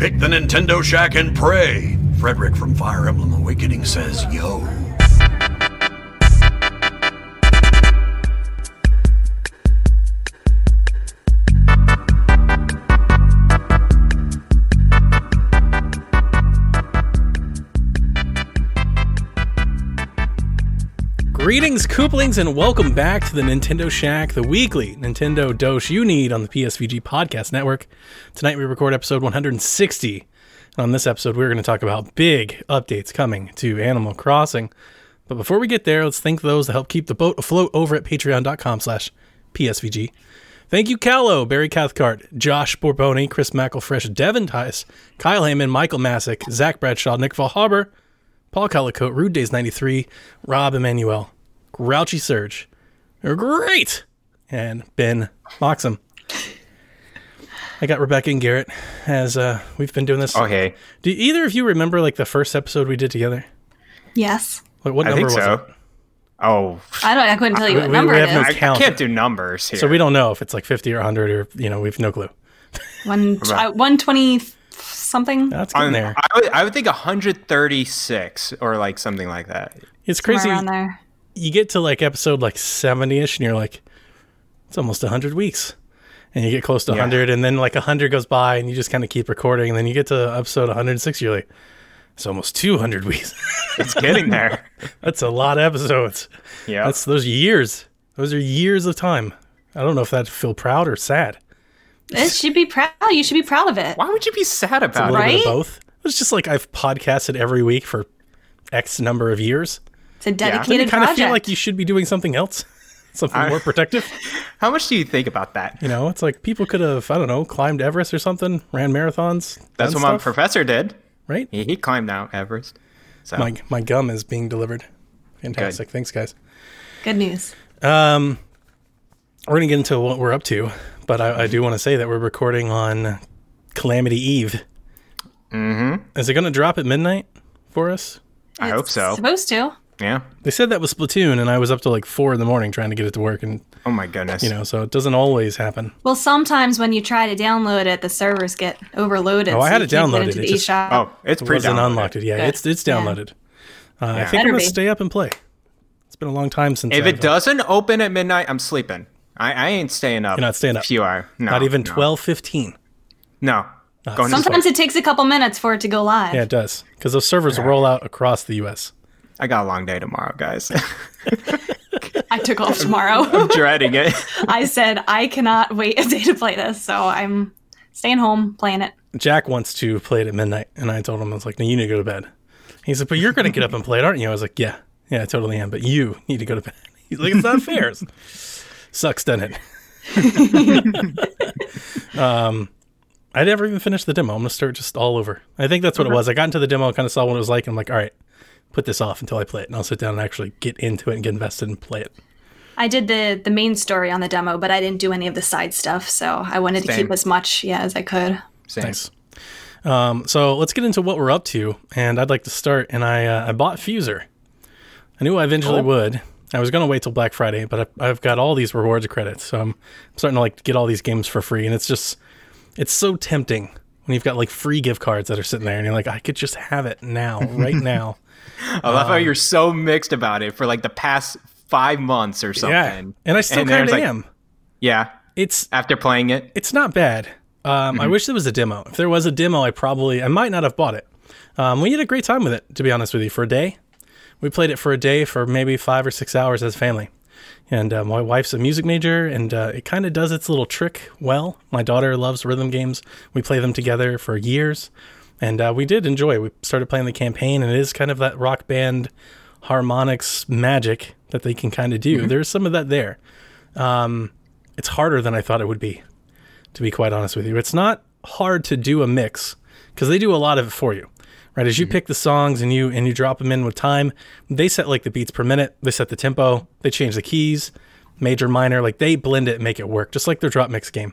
Pick the Nintendo Shack and pray. Frederick from Fire Emblem Awakening says, yo. Greetings, Kooplings, and welcome back to the Nintendo Shack, the weekly Nintendo dose you need on the PSVG Podcast Network. Tonight we record episode 160. And on this episode, we're going to talk about big updates coming to Animal Crossing. But before we get there, let's thank those that help keep the boat afloat over at patreon.com slash PSVG. Thank you, Callow, Barry Cathcart, Josh Borboni, Chris McElfresh, Devin Tice, Kyle Heyman, Michael Masick, Zach Bradshaw, Nick Valhaber, Paul Calicote, Rude Days 93, Rob Emanuel, Grouchy Surge, great, and Ben Moxham. I got Rebecca and Garrett as uh, we've been doing this. Okay. Do either of you remember like the first episode we did together? Yes. Like, what I number think was so. it? Oh, I don't. I couldn't tell you We- what we- number we it have no is. I, I count. can't do numbers here. So we don't know if it's like 50 or 100 or, you know, we've no clue. One uh, one twenty something. That's getting On- there. I would, I would think 136 or like something like that. It's somewhere crazy. Around there. You get to like episode like 70 ish and you're like, it's almost 100 weeks. And you get close to Yeah. 100 and then like 100 goes by and you just kind of keep recording. And then you get to episode 106, you're like, it's almost 200 weeks. It's getting there. That's a lot of episodes. Yeah. That's those years. Those are years of time. I don't know if that feel proud or sad. Eh, it should be proud. You should be proud of it. Why would you be sad A about little it? bit of Right? both. It's just like I've podcasted every week for X number of years. It's a Then you dedicated kind of feel like you should be doing something else, something I- more protective. How much do you think about that? You know, it's like people could have, I don't know, climbed Everest or something, ran marathons. That's done what my professor did. right. He, he climbed Mount Everest. So My my gum is being delivered. Fantastic. Thanks, guys. Good news. Um, we're gonna get into what we're up to, but I, I do want to say that we're recording on Calamity Eve. Mm-hmm. Is it gonna drop at midnight for us? I hope so. Supposed to. Yeah. They said that was Splatoon, and I was up to like four in the morning trying to get it to work, and Oh my goodness. you know, so it doesn't always happen. Well, sometimes when you try to download it, the servers get overloaded. Oh, I so had you it downloaded. into It the just- eShop. Oh, it's It pre wasn't unlocked. downloaded. Yeah, Good. it's it's Yeah. downloaded. Uh, I Yeah. think I'm gonna be. stay up and play. It's been a long time since. If I've, it doesn't open at midnight, I'm sleeping. I, I ain't staying up. You're not staying up. A few hours. No. not even no. 12, 15. No. Going to Sometimes it takes a couple minutes for it to go live. Yeah, it does because those servers roll out across the U.S. I got a long day tomorrow, guys. I took off tomorrow. I'm dreading it. I said I cannot wait a day to play this, so I'm staying home playing it. Jack wants to play it at midnight, and I told him I was like, "No, you need to go to bed." He said, "But you're going to get up and play it, aren't you?" I was like, "Yeah, yeah, I totally am, but you need to go to bed." He's like, "It's not fair." Sucks, doesn't it? um, I never even finished the demo. I'm gonna start just all over. I think that's what it was. I got into the demo, kind of saw what it was like, and I'm like, "All right, put this off until I play it, and I'll sit down and actually get into it and get invested and play it." I did the the main story on the demo, but I didn't do any of the side stuff, so I wanted to keep as much yeah as I could. Same. Nice. Um, so let's get into what we're up to, and I'd like to start. And I uh, I bought Fuser. I knew I eventually Oh. would. I was gonna wait till Black Friday, but I, I've got all these rewards credits, so I'm starting to like get all these games for free, and it's just it's so tempting when you've got like free gift cards that are sitting there, and you're like, I could just have it now, right now. I love how you're so mixed about it for like the past five months or something. yeah, and I still kind of like- am. Yeah. It's After playing it. it's not bad. Um, I wish there was a demo. If there was a demo, I probably I might not have bought it. Um, we had a great time with it, to be honest with you, for a day. We played it for a day for maybe five or six hours as a family. And uh, my wife's a music major, and uh, it kind of does its little trick well. My daughter loves rhythm games. We play them together for years, and uh, we did enjoy. We started playing the campaign, and it is kind of that rock band Harmonix magic that they can kind of do. There's some of that there. Um, it's harder than I thought it would be, to be quite honest with you. It's not hard to do a mix because they do a lot of it for you. Right, as you pick the songs and you and you drop them in with time, they set like the beats per minute. They set the tempo. They change the keys, major, minor. Like they blend it and make it work, just like their drop mix game.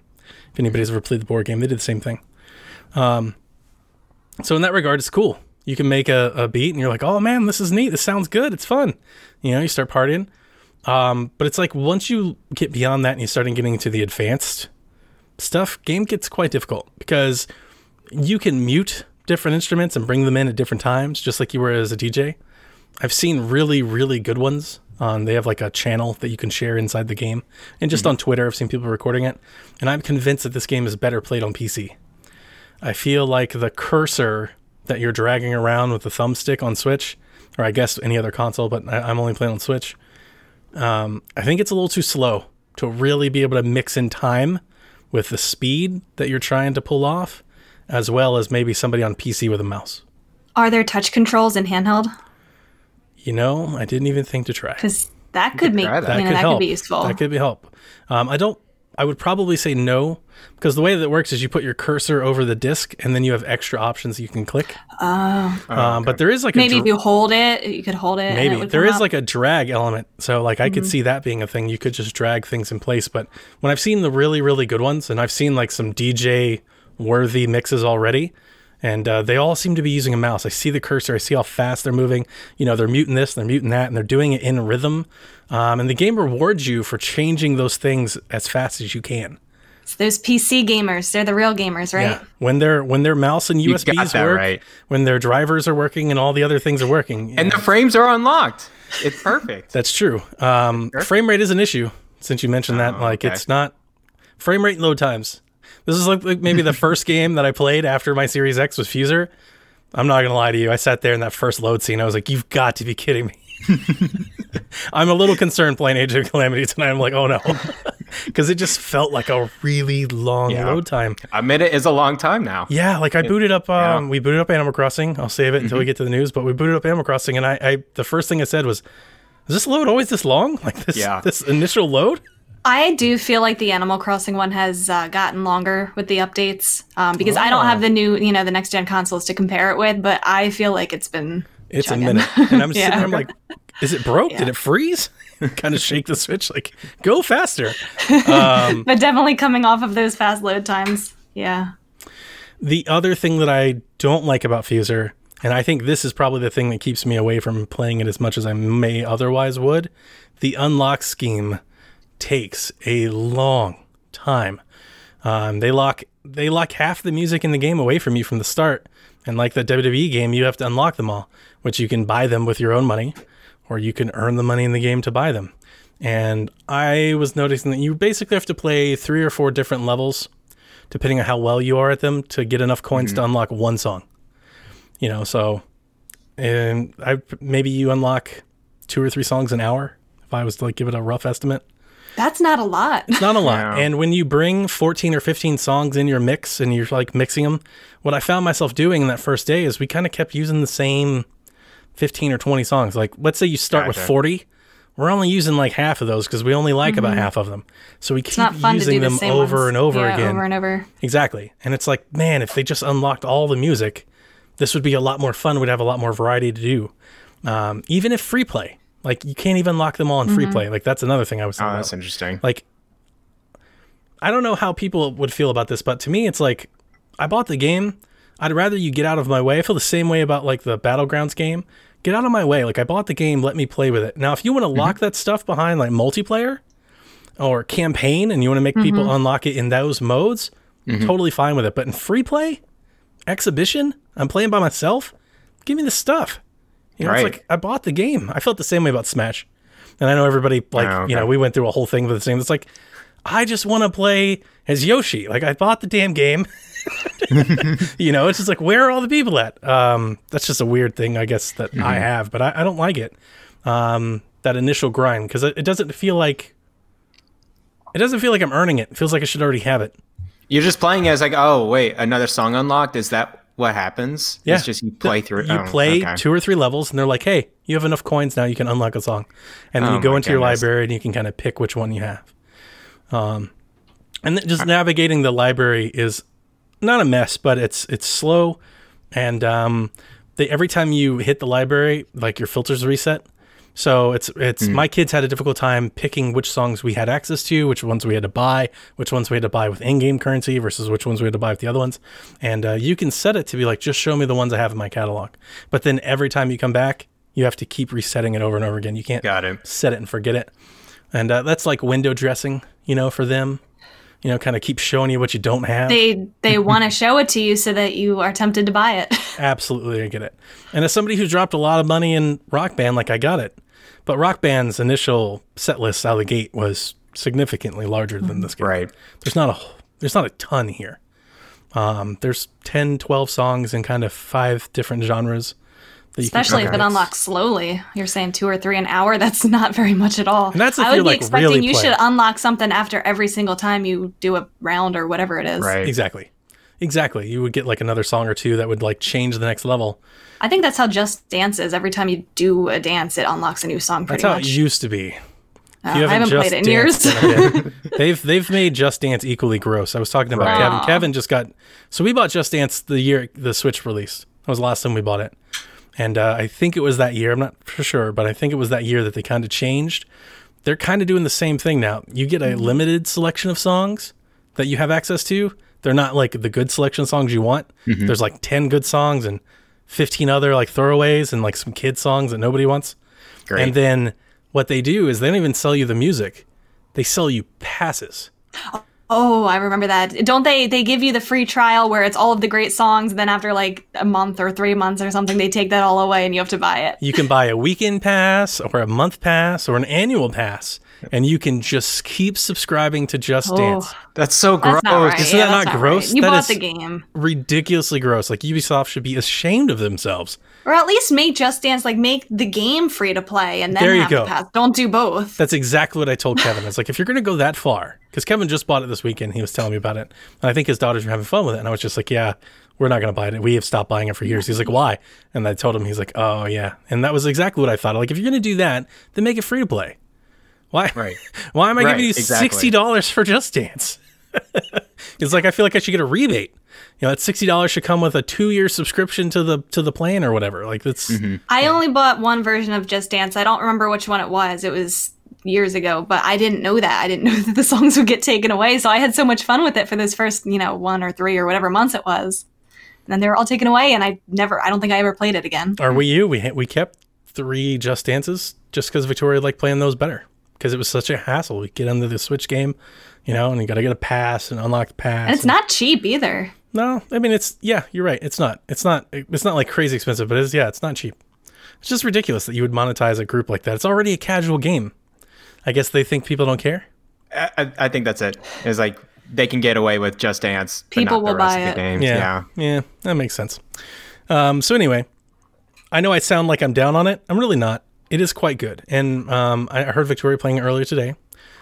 If anybody's ever played the board game, they did the same thing. Um, so in that regard, it's cool. You can make a, a beat and you're like, oh man, this is neat. This sounds good. It's fun. You know, you start partying. Um, but it's like once you get beyond that and you start getting into the advanced stuff, game gets quite difficult because you can mute different instruments and bring them in at different times, just like you were as a DJ. I've seen really, really good ones. Um, they have like a channel that you can share inside the game, and just on Twitter, I've seen people recording it, and I'm convinced that this game is better played on PC. I feel like the cursor that you're dragging around with the thumbstick on Switch, or I guess any other console, but I, I'm only playing on Switch. Um, I think it's a little too slow to really be able to mix in time with the speed that you're trying to pull off, as well as maybe somebody on PC with a mouse. Are there touch controls in handheld? You know, I didn't even think to try. Because that could make that. you That know could that could be useful. That could be help. Um, I don't. I would probably say no because the way that it works is you put your cursor over the disc and then you have extra options you can click. Oh, um, But there is like maybe a if you hold it, you could hold it. and it maybe would there come is up. like a drag element. So like I could Mm-hmm. see that being a thing. You could just drag things in place. But when I've seen the really really good ones and I've seen like some DJ worthy mixes already. And uh, they all seem to be using a mouse. I see the cursor. I see how fast they're moving. You know, they're muting this, they're muting that, and they're doing it in rhythm. Um, and the game rewards you for changing those things as fast as you can. It's those PC gamers. They're the real gamers, right? Yeah. When their when their mouse and USBs work, right. when their drivers are working, and all the other things are working. And the frames are unlocked. It's perfect. That's true. Um, frame rate is an issue since you mentioned that. Oh, Like okay. it's not frame rate and load times. This is like, like maybe the first game that I played after my Series X was Fuser. I'm not gonna lie to you. I sat there in that first load scene. I was like, "You've got to be kidding me." I'm a little concerned playing Age of Calamity tonight. I'm like, "Oh no," because it just felt like a really long Yeah. load time. A minute is a long time now. Yeah, like I booted up. Um, Yeah. Mm-hmm. We booted up Animal Crossing. I'll save it until we get to the news. But we booted up Animal Crossing, and I, I, the first thing I said was, "Is this load always this long? Like this, Yeah. this initial load?" I do feel like the Animal Crossing one has uh, gotten longer with the updates um, because I don't Oh. have the new, you know, the next gen consoles to compare it with. But I feel like it's been It's chugging. a minute, and I'm sitting Yeah. there. I'm like, "Is it broke? Did it freeze?" kind of shake the switch, like, "Go faster." but definitely coming off of those fast load times. Yeah. The other thing that I don't like about Fuser, and I think this is probably the thing that keeps me away from playing it as much as I may otherwise would, the unlock scheme takes a long time. Um, they lock they lock half the music in the game away from you from the start, and like the WWE game, you have to unlock them all, which you can buy them with your own money, or you can earn the money in the game to buy them. And I was noticing that you basically have to play three or four different levels depending on how well you are at them, to get enough coins to unlock one song. You know, so and I maybe you unlock two or three songs an hour. If I was to like give it a rough estimate, That's not a lot. It's not a lot. Yeah. And when you bring 14 or 15 songs in your mix and you're like mixing them, what I found myself doing in that first day is we kind of kept using the same 15 or 20 songs. Like, let's say you start with 40. We're only using like half of those because we only like about half of them. So we keep not fun using do the them over ones. and over yeah, again. Over and over. Exactly. And it's like, man, if they just unlocked all the music, this would be a lot more fun. We'd have a lot more variety to do. Um, even if free play, like you can't even lock them all in free mm-hmm. play. Like that's another thing I was Oh, thinking. that's about. interesting. Like, I don't know how people would feel about this, but to me, it's like I bought the game. I'd rather you get out of my way. I feel the same way about like the Battlegrounds game. Get out of my way. Like I bought the game, let me play with it. Now, if you want to mm-hmm. lock that stuff behind like multiplayer or campaign and you want to make people mm-hmm. unlock it in those modes, totally fine with it. But in free play, exhibition, I'm playing by myself. Give me the stuff. You know, Right. it's like I bought the game. I felt the same way about Smash. And I know everybody like, Oh, you know, we went through a whole thing with the same. It's like I just want to play as Yoshi. Like I bought the damn game. you know, it's just like where are all the people at? Um, that's just a weird thing, I guess that Mm-hmm. I have, but I, I don't like it. Um, that initial grind because it, it doesn't feel like it doesn't feel like I'm earning it. It feels like I should already have it. You're just playing as like, oh wait, another song unlocked. Is that what happens? Yeah. It's just you play through. You oh, play okay. two or three levels, and they're like, "Hey, you have enough coins now. You can unlock a song." And then Oh you go into your library, and you can kind of pick which one you have. Um, and then just navigating the library is not a mess, but it's it's slow, and um, they every time you hit the library, like your filters reset. So it's it's Hmm. my kids had a difficult time picking which songs we had access to, which ones we had to buy, which ones we had to buy with in-game currency versus which ones we had to buy with the other ones. And uh, you can set it to be like just show me the ones I have in my catalog. But then every time you come back, you have to keep resetting it over and over again. You can't Got it. set it and forget it. And uh, that's like window dressing, you know, for them. you know, kind of keep showing you what you don't have. They they want to show it to you so that you are tempted to buy it. Absolutely, I get it. And as somebody who's dropped a lot of money in Rock Band, like I got it. But Rock Band's initial set list out of the gate was significantly larger than this game. Right. There's not a there's not a ton here. Um, there's 10, 12 songs in kind of five different genres. That you can Especially if it unlocks slowly. You're saying two or three an hour. That's not very much at all. And that's if I would you're, be like, expecting really you playing. should unlock something after every single time you do a round or whatever it is. Right. Exactly. Exactly. You would get like another song or two that would like change the next level. I think that's how Just Dance is. Every time you do a dance, it unlocks a new song. Pretty That's how much. it used to be. Uh, I haven't played it in years. in they've they've made Just Dance equally gross. I was talking about Right. Kevin. Kevin just got so we bought Just Dance the year the Switch released. That was the last time we bought it, and uh, I think it was that year. I'm not for sure, but I think it was that year that they kind of changed. They're kind of doing the same thing now. You get a Mm-hmm. limited selection of songs that you have access to. They're not like the good selection of songs you want. Mm-hmm. There's like ten good songs and fifteen other like throwaways and like some kid songs that nobody wants. Great. And then what they do is they don't even sell you the music; they sell you passes. Oh, I remember that. Don't they? They give you the free trial where it's all of the great songs, and then after like a month or three months or something, they take that all away, and you have to buy it. You can buy a weekend pass, or a month pass, or an annual pass, and you can just keep subscribing to Just oh. Dance. That's so gross. That's not right. Isn't Yeah, that that's not right. gross? You That bought is- the game, Ridiculously gross. Like Ubisoft should be ashamed of themselves. or at least make Just Dance like make the game free to play, and then There you have go. the pass. Don't do both. That's exactly what I told Kevin. I was like, if you're going to go that far, because Kevin just bought it this weekend, he was telling me about it, and I think his daughters were having fun with it, and I was just like, yeah, we're not going to buy it. We have stopped buying it for years. He's like, why? And I told him, he's like, oh yeah, and that was exactly what I thought. Like, if you're going to do that, then make it free to play. Why? Right. Why am I Right, giving you exactly. sixty dollars for Just Dance? it's like I feel like I should get a rebate. You know, that sixty dollars should come with a two year subscription to the to the plan or whatever. Like that's mm-hmm. I only bought one version of Just Dance. I don't remember which one it was. It was years ago, but I didn't know that. I didn't know that the songs would get taken away. So I had so much fun with it for those first, you know, one or three or whatever months it was. And then they were all taken away, and I never, I don't think I ever played it again. Are we you? We we kept three Just Dances just because Victoria liked playing those better because it was such a hassle. We get into the Switch game, you know, and you got to get a pass and unlock the pass. And it's not cheap either. no, I mean it's yeah, you're right. It's not. It's not. It's not like crazy expensive, but it's yeah, it's not cheap. It's just ridiculous that you would monetize a group like that. It's already a casual game. I guess they think people don't care. I, I- I think that's it. It's like they can get away with Just Dance. People will buy it. games. Yeah, Yeah. yeah, that makes sense. Um, so anyway, I know I sound like I'm down on it. I'm really not. It is quite good, and um, I heard Victoria playing it earlier today,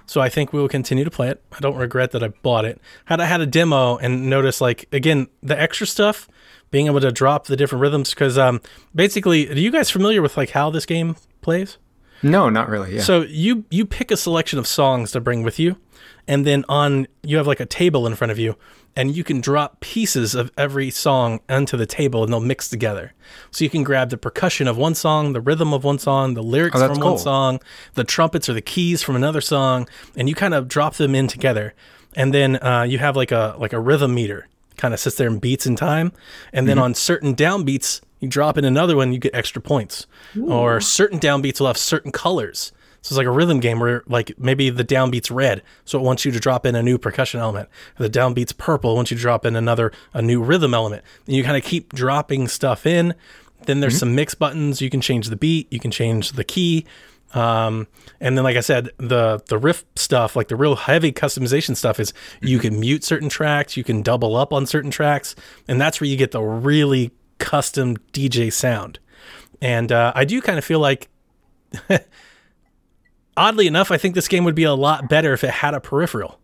so I think we will continue to play it. I don't regret that I bought it. Had I had a demo and noticed like again the extra stuff, being able to drop the different rhythms because um, basically, are you guys familiar with like how this game plays? No, not really. Yeah. So you you pick a selection of songs to bring with you, and then on you have like a table in front of you, and you can drop pieces of every song onto the table, and they'll mix together. So you can grab the percussion of one song, the rhythm of one song, the lyrics Oh, from cool. one song, the trumpets or the keys from another song, and you kind of drop them in together. And then uh, you have like a like a rhythm meter, kind of sits there and beats in time, and then on certain downbeats, you drop in another one, you get extra points. Or certain downbeats will have certain colors. So it's like a rhythm game where like maybe the downbeat's red, so it wants you to drop in a new percussion element. Or the downbeat's purple, wants you to drop in another a new rhythm element. And you kind of keep dropping stuff in. Then there's some mix buttons. You can change the beat, you can change the key. Um, and then, like I said, the the riff stuff, like the real heavy customization stuff, is you can mute certain tracks, you can double up on certain tracks, and that's where you get the really custom DJ sound. And uh, I do kind of feel like, oddly enough, I think this game would be a lot better if it had a peripheral,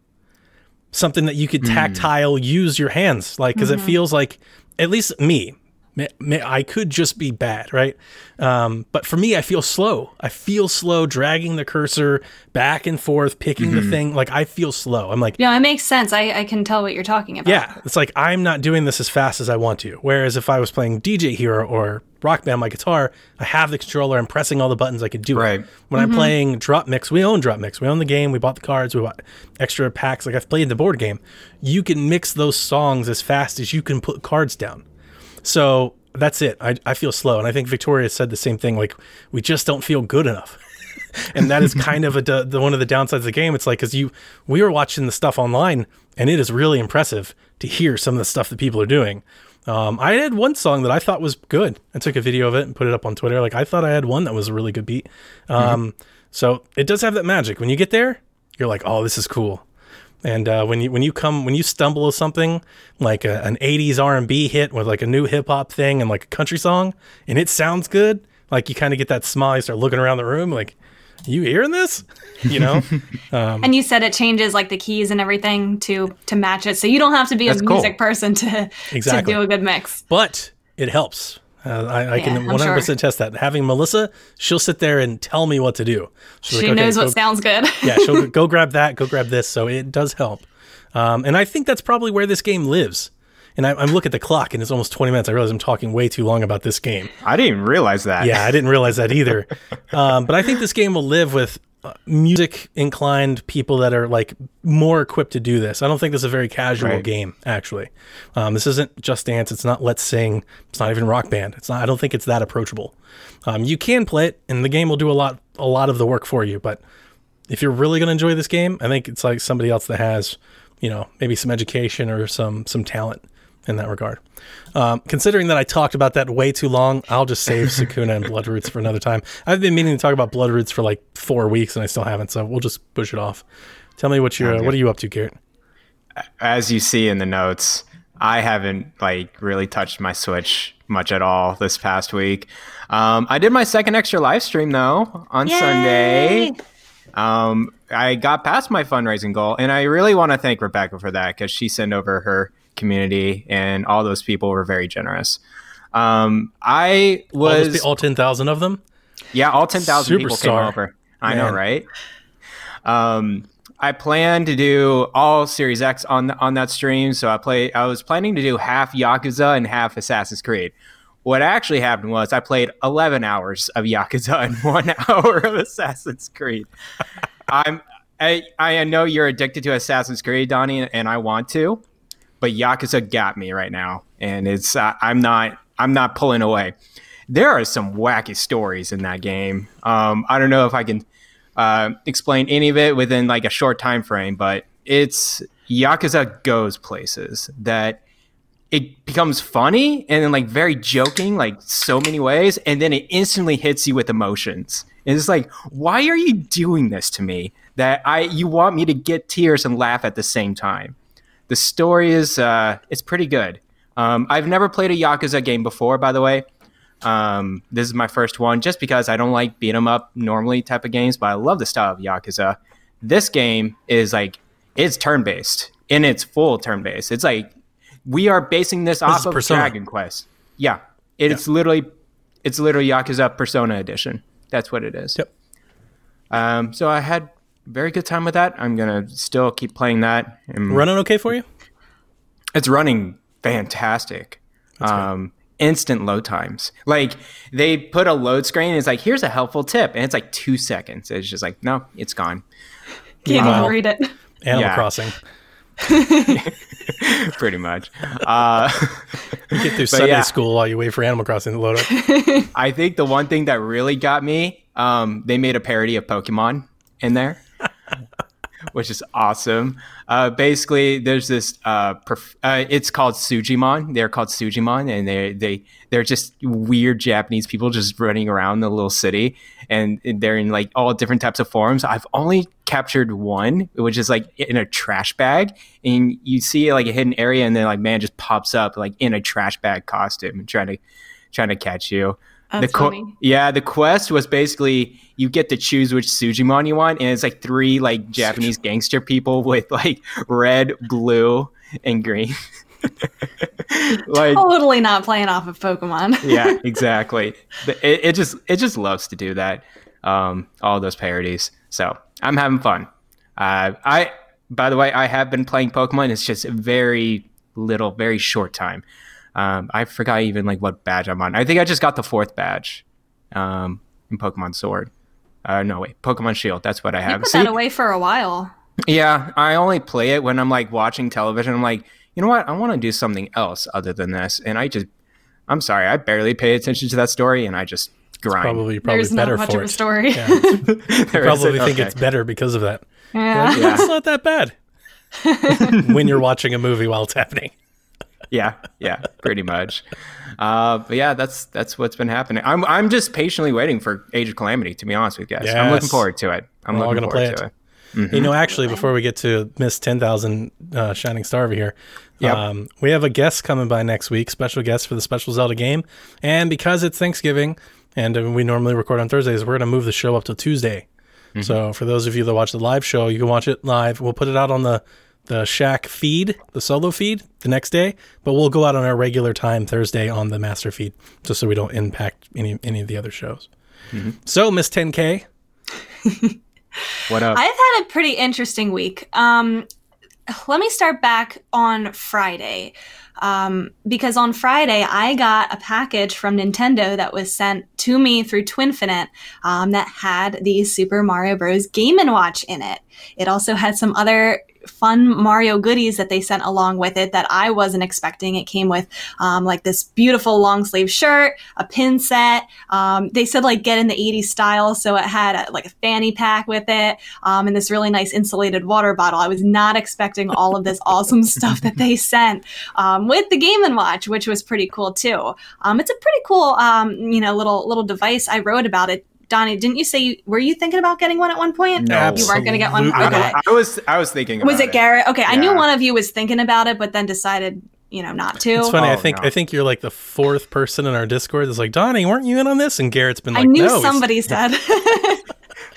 something that you could tactile use your hands, like because it feels like at least me. I could just be bad, right? Um, but for me, I feel slow. I feel slow dragging the cursor back and forth, picking the thing. Like I feel slow. I'm like, Yeah, it makes sense. I, I can tell what you're talking about. yeah, it's like I'm not doing this as fast as I want to. Whereas if I was playing DJ Hero or Rock Band, my guitar, I have the controller, I'm pressing all the buttons, I could do Right. it. When I'm playing Drop Mix, we own Drop Mix. We own the game. We bought the cards. We bought extra packs. Like I've played the board game. You can mix those songs as fast as you can put cards down. So that's it. I, I feel slow. And I think Victoria said the same thing. Like, we just don't feel good enough. and that is kind of a, the, one of the downsides of the game. It's like, because you, we were watching the stuff online and it is really impressive to hear some of the stuff that people are doing. Um, I had one song that I thought was good. I took a video of it and put it up on Twitter. Like I thought I had one that was a really good beat. Um, So it does have that magic. When you get there, you're like, oh, this is cool. And uh, when you when you come when you stumble with something like a, an '80s R&B hit with like a new hip hop thing and like a country song, and it sounds good, like you kind of get that smile. You start looking around the room, like, you hearing this? You know? and you said it changes like the keys and everything to to match it, so you don't have to be a cool. music person to Exactly. to do a good mix. but it helps. Uh, I, I Yeah, can 100% sure. test that. Having Melissa, she'll sit there and tell me what to do. She's She like, "Okay, knows what go- sounds good. yeah, she'll go grab that, go grab this. So it does help. Um, and I think that's probably where this game lives. And I, I'm looking at the clock, and it's almost 20 minutes. I realize I'm talking way too long about this game. I didn't even realize that. Yeah, I didn't realize that either. Um, but I think this game will live with uh, music inclined people that are like more equipped to do this. I don't think this is a very casual Right. game, actually. Um, this isn't Just Dance. It's not Let's Sing. It's not even Rock Band. It's not. I don't think it's that approachable. Um, you can play it, and the game will do a lot, a lot of the work for you. But if you're really going to enjoy this game, I think it's like somebody else that has, you know, maybe some education or some some talent in that regard. Um, considering that I talked about that way too long, I'll just save Sakuna and Bloodroots for another time. I've been meaning to talk about Bloodroots for like four weeks and I still haven't, so we'll just push it off. Tell me what you're, uh, what are you up to, Garrett? As you see in the notes, I haven't like really touched my Switch much at all this past week. Um, I did my second Extra Life stream though on Sunday. Um, I got past my fundraising goal, and I really want to thank Rebecca for that because she sent over her community, and all those people were very generous. Um, I All, those was pe- all 10,000 of them? Yeah, all 10,000 people came over. I know, right? Um, I plan to do all Series X on on that stream. So I play. I was planning to do half Yakuza and half Assassin's Creed. What actually happened was I played 11 hours of Yakuza and one hour of Assassin's Creed. I'm. I, I know you're addicted to Assassin's Creed, Donnie, and I want to, but Yakuza got me right now, and it's uh, I'm not I'm not pulling away there are some wacky stories in that game. Um, I don't know if I can uh, explain any of it within like a short time frame, but it's Yakuza goes places that it becomes funny and then like very joking, like so many ways, and then it instantly hits you with emotions. And it's like, why are you doing this to me? That I you want me to get tears and laugh at the same time. The story is uh, it's pretty good. Um, I've never played a Yakuza game before, by the way. Um, this is my first one, just because I don't like beat 'em up normally type of games, but I love the style of Yakuza. This game is like it's turn based, in it's full turn based. It's like we are basing this is off of Persona. Dragon Quest. Yeah, it's literally it's literally Yakuza Persona Edition. That's what it is. Yep. Um, so I had very good time with that. I'm gonna still keep playing that. And Running okay for you? it's running fantastic. Um, instant load times. Like they put a load screen. And it's like here's a helpful tip, and it's like two seconds. It's just like no, it's gone. Can't Wow. even read it. Animal Yeah. Crossing. Pretty much. Uh, You get through Sunday yeah. school while you wait for Animal Crossing to load up. I think the one thing that really got me, um, they made a parody of Pokemon in there, which is awesome. Uh, basically, there's this. Uh, perf- uh, it's called Sujimon. They're called Sujimon, and they they they're just weird Japanese people just running around the little city, and they're in like all different types of forms. I've only captured one, which is like in a trash bag, and you see like a hidden area, and then like man just pops up like in a trash bag costume trying to trying to catch you. That's the co- yeah, the quest was basically you get to choose which Sujimon you want, and it's like three like Japanese gangster people with like red, blue, and green. like Totally not playing off of Pokemon. yeah, exactly. It, it just it just loves to do that. Um, all those parodies. So I'm having fun. Uh, I by the way, I have been playing Pokemon. It's just very little, very short time. Um, I forgot even like what badge I'm on. I think I just got the fourth badge um, in Pokemon Sword. Uh, no wait, Pokemon Shield. That's what I You have. put See? that away for a while. Yeah, I only play it when I'm like watching television. I'm like, you know what? I want to do something else other than this. And I just, I'm sorry, I barely pay attention to that story, and I just grind. Probably probably There's better not much for of a it. story. Yeah. There Probably isn't? think Okay. it's better because of that. Yeah. Yeah. It's not that bad. when you're watching a movie while it's happening. Yeah, yeah, pretty much. Uh, but yeah, that's that's what's been happening. I'm I'm just patiently waiting for Age of Calamity. To be honest with you guys, I'm looking forward to it. I'm We're all looking forward to it. it. You know, actually, before we get to Miss 10,000 uh, Shining Star over here, Yep. um, we have a guest coming by next week, special guest for the special Zelda game. And because it's Thanksgiving and uh, we normally record on Thursdays, we're going to move the show up to Tuesday. Mm-hmm. So for those of you that watch the live show, you can watch it live. We'll put it out on the the Shack feed, the solo feed, the next day, but we'll go out on our regular time Thursday on the master feed, just so we don't impact any any of the other shows. Mm-hmm. So Miss 10K, What up? I've had a pretty interesting week. Um, let me start back on Friday. Um, because on Friday, I got a package from Nintendo that was sent to me through Twinfinite um, that had the Super Mario Bros. Game & Watch in it. It also had some other fun Mario goodies that they sent along with it that I wasn't expecting. It came with um, like this beautiful long sleeve shirt, a pin set. Um, they said like get in the 80s style, so it had a, like a fanny pack with it um, and this really nice insulated water bottle. I was not expecting all of this awesome stuff that they sent um, with the Game and Watch, which was pretty cool too. Um, it's a pretty cool, um, you know, little little device. I wrote about it. Donnie, didn't you say you, were you thinking about getting one at one point? No. you weren't going to get one. Okay. I, I was I was thinking. Was about it Garrett? Okay, I knew one of you was thinking about it, but then decided, you know, not to. It's funny. I Oh, think no. I think you're like the fourth person in our Discord that's like, Donnie, weren't you in on this? And Garrett's been like, I knew no. somebody said.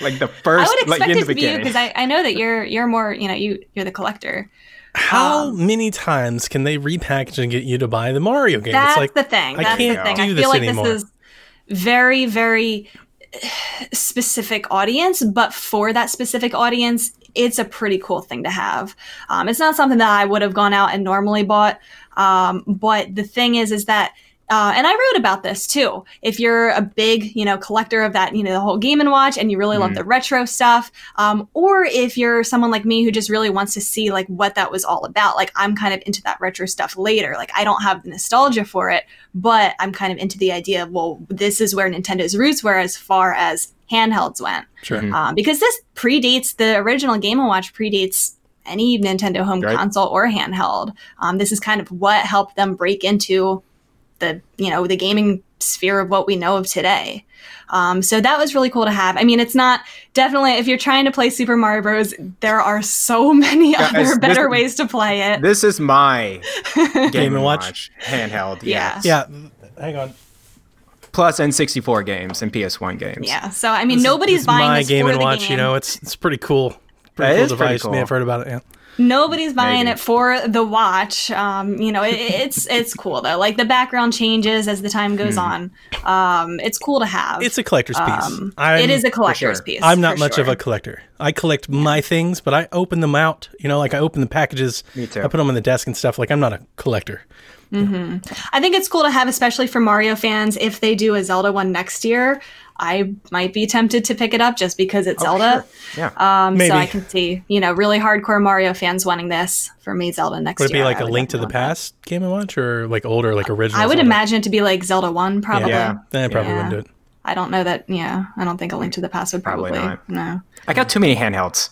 Like the first. I first, would like expect in it to be you because I, I know that you're you're more you know you you're the collector. How um, many times can they repackage and get you to buy the Mario game? That's it's like the thing. I can't the thing. do I this like anymore. this is very very specific audience, but for that specific audience, it's a pretty cool thing to have. Um, it's not something that I would have gone out and normally bought. Um, but the thing is, is that uh, and I wrote about this too. If you're a big, you know, collector of that, you know, the whole Game and Watch, and you really love the retro stuff, um, or if you're someone like me who just really wants to see like what that was all about, like I'm kind of into that retro stuff later. Like I don't have the nostalgia for it, but I'm kind of into the idea of well, this is where Nintendo's roots were as far as handhelds went, sure. um, because this predates the original Game and Watch predates any Nintendo home Right. console or handheld. Um, this is kind of what helped them break into the you know the gaming sphere of what we know of today. Um, so that was really cool to have. I mean, it's not definitely if you're trying to play Super Mario Bros. There are so many Guys, other this- better ways to play it. This is my Game, and and Watch? Watch, handheld. Yeah. Yes. Yeah. Hang on. Plus N64 games and PS1 games. yeah. So I mean, This is- nobody's this buying my this game for and the watch. game. You know, it's it's pretty cool. Pretty That cool is pretty device. You may cool. have heard about it. Yeah. Nobody's buying Maybe. it for the watch. Um, you know, it, it's it's cool though. Like the background changes as the time goes on. Um, it's cool to have. It's a collector's piece. um, I'm, it is a collector's sure. piece. I'm not for much of a collector. I collect my things, but I open them out. You know, like I open the packages. Me too. I put them on the desk and stuff. Like I'm not a collector. I think it's cool to have, especially for Mario fans. If they do a Zelda one next year, I might be tempted to pick it up just because it's Zelda. Yeah. Um, Maybe. so I can see, you know, really hardcore Mario fans wanting this for me, Zelda next Would it year. be like I a would Link to the definitely want Past game and watch, or like older, like original? I would Zelda? imagine it to be like Zelda One, probably. Yeah. Then I probably Yeah. wouldn't do it. I don't know that. Yeah, I don't think a Link to the Past would Probably probably. No. I got too many handhelds.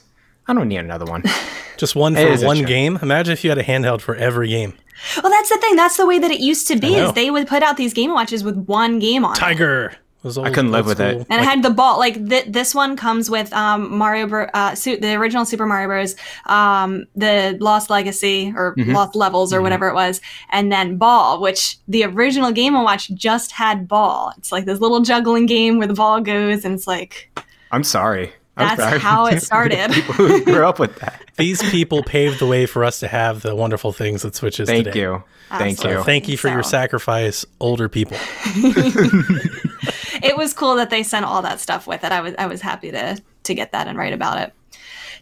I don't need another one. Just one for one game. Imagine if you had a handheld for every game. Well, that's the thing. That's the way that it used to be. Is they would put out these Game Watches with one game on. it. Tiger. Those old, couldn't live old with it. And like, it had the ball. Like th- this one comes with um, Mario, Bro- uh, su- the original Super Mario Bros. Um, the Lost Legacy or Mm-hmm. Lost Levels or whatever it was, and then Ball, which the original Game and Watch just had Ball. It's like this little juggling game where the ball goes, and it's like I'm sorry. I'm That's how it started. People who grew up with that. these people paved the way for us to have the wonderful things that Switch is Thank today. you. Thank Absolutely. you. Thank you for your sacrifice, older people. it was cool that they sent all that stuff with it. I was I was happy to to get that and write about it.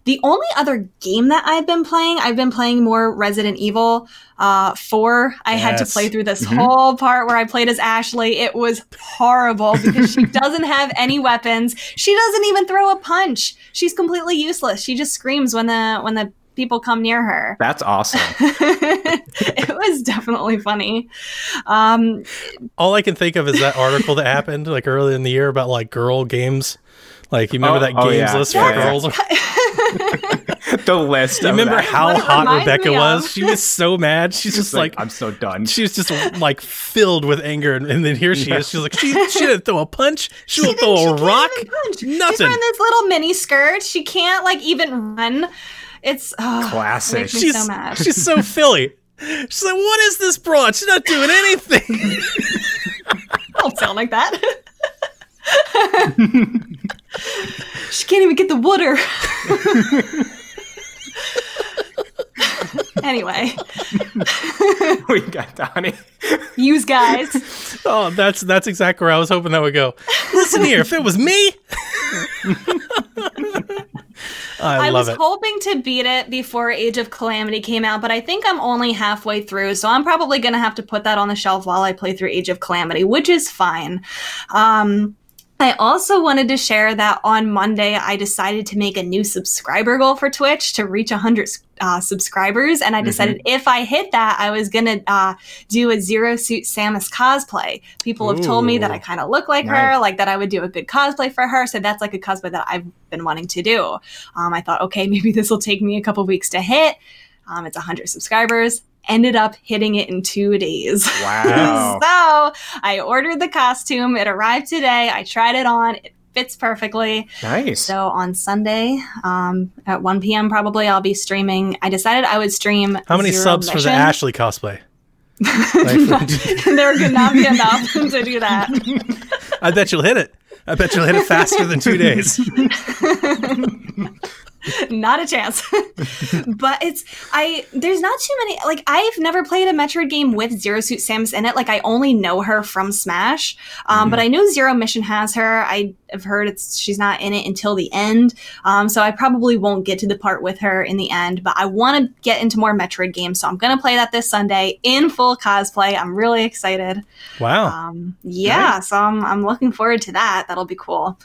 The only other game that I've been playing, I've been playing more Resident Evil uh, 4. I had to play through this whole part where I played as Ashley. It was horrible because she doesn't have any weapons. She doesn't even throw a punch. She's completely useless. She just screams when the when the people come near her. That's awesome. it was definitely funny. Um, All I can think of is that article that happened like early in the year about like girl games. Like you remember Oh, that oh, games yeah. list for yeah. girls? the list. You remember that. how hot Rebecca was? She was so mad. She's just like, I'm so done. she was just like filled with anger, and, and then here she is. She's like, she she didn't throw a punch. She won't throw She a rock. even punch. She's Nothing. wearing this little mini skirt. She can't like even run. It's oh, Classic. Makes me She's so mad. she's so Philly. She's like, what is this broad? She's not doing anything. Don't sound like that. she can't even get the water. anyway, we got Donnie. use guys. oh, that's that's exactly where I was hoping that would go. Listen here, if it was me, I, I was it. hoping to beat it before Age of Calamity came out, but I think I'm only halfway through, so I'm probably going to have to put that on the shelf while I play through Age of Calamity, which is fine. Um, I also wanted to share that on Monday, I decided to make a new subscriber goal for Twitch to reach 100 uh, subscribers. And I decided if I hit that, I was going to uh, do a Zero Suit Samus cosplay. People have told me that I kind of look like her, like that I would do a good cosplay for her. So that's like a cosplay that I've been wanting to do. Um, I thought, okay, maybe this will take me a couple weeks to hit. Um, it's 100 subscribers. Ended up hitting it in two days. Wow. so I ordered the costume. It arrived today. I tried it on. It fits perfectly. nice. So on Sunday um, at 1 p.m., probably I'll be streaming. I decided I would stream. How many Zero subs for the Ashley cosplay? Like, there could not be enough to do that. I bet you'll hit it. I bet you'll hit it faster than two days. not a chance. but it's I there's not too many like I've never played a Metroid game with Zero Suit Samus in it. Like I only know her from Smash. Um, but I know Zero Mission has her. I have heard it's she's not in it until the end. Um, so I probably won't get to the part with her in the end, but I want to get into more Metroid games, so I'm gonna play that this Sunday in full cosplay. I'm really excited. Wow. Um, yeah, so I'm, I'm looking forward to that. That'll be cool.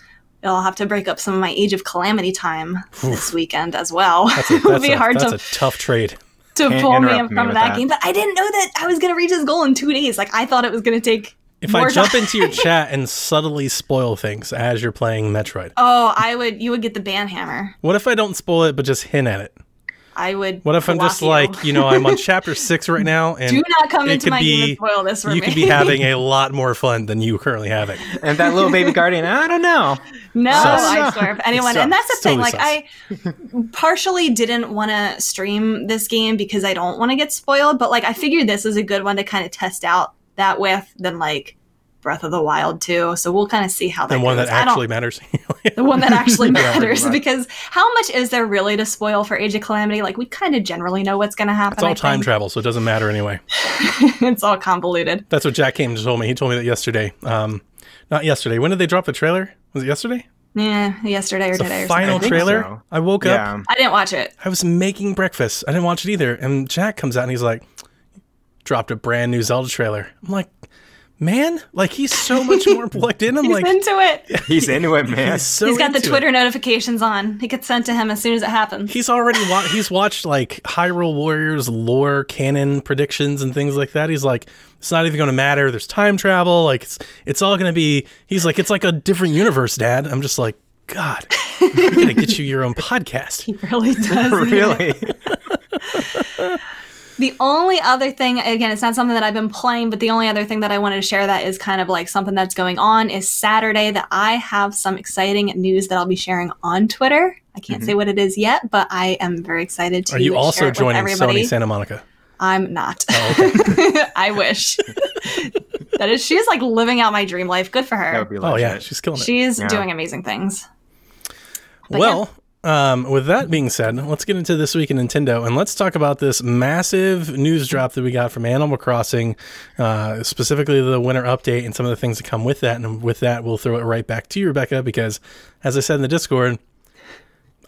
I'll have to break up some of my Age of Calamity time this weekend as well. That's a, It'll be a- hard that's to, a tough trade. to Can't pull me interrupt from with that, that. game, but I didn't know that I was going to reach this goal in two days. Like, I thought it was going to take If more I jump time. into your chat and subtly spoil things as you're playing Metroid, Oh, I would, you would get the ban hammer. what if I don't spoil it but just hint at it? I would. What if I'm just you. like, you know, I'm on chapter six right now, and Do not come it into could my game be- and spoil this for you me. could be having a lot more fun than you currently having. and that little baby guardian, I don't know. No, Sus. I swear. If anyone, and that's the It's thing. totally Like, I partially didn't want to stream this game because I don't want to get spoiled, but like, I figured this is a good one to kind of test out that with than like Breath of the Wild too. So we'll kind of see how that And one goes. that actually matters. the one that actually Yeah, matters right. because how much is there really to spoil for Age of Calamity? Like, we kind of generally know what's going to happen. it's all I time think. travel, so it doesn't matter anyway. it's all convoluted. That's what Jack came and told me. He told me that yesterday. Um, not yesterday. When did they drop the trailer? Was it yesterday? Yeah, yesterday or The today or final something. think trailer. so. I woke up. I didn't watch it. I was making breakfast. I didn't watch it either. And Jack comes out and he's like, dropped a brand new Zelda trailer. I'm like, man, like he's so much more plugged in. I'm He's like, into it. He's into it, man. he's so He's got the into it. Twitter notifications on. He gets sent to him as soon as it happens. He's already wa- he's watched like Hyrule Warriors lore canon predictions and things like that. He's like, it's not even going to matter. There's time travel. Like it's it's all going to be. He's like, it's like a different universe, Dad. I'm just like, God, we're gonna get you your own podcast. He really does. really? The only other thing, again, it's not something that I've been playing, but the only other thing that I wanted to share that is kind of like something that's going on is Saturday that I have some exciting news that I'll be sharing on Twitter. I can't say what it is yet, but I am very excited to. Mm-hmm. Are you share also it joining everybody. Sony Santa Monica? I'm not. Oh, I wish. that is, she's like living out my dream life. Good for her. That would be Oh yeah, she's killing it. She's Yeah. doing amazing things. But well, um, with that being said, let's get into this week in Nintendo and let's talk about this massive news drop that we got from Animal Crossing, uh, specifically the winter update and some of the things that come with that. And with that, we'll throw it right back to you, Rebecca, because as I said in the Discord,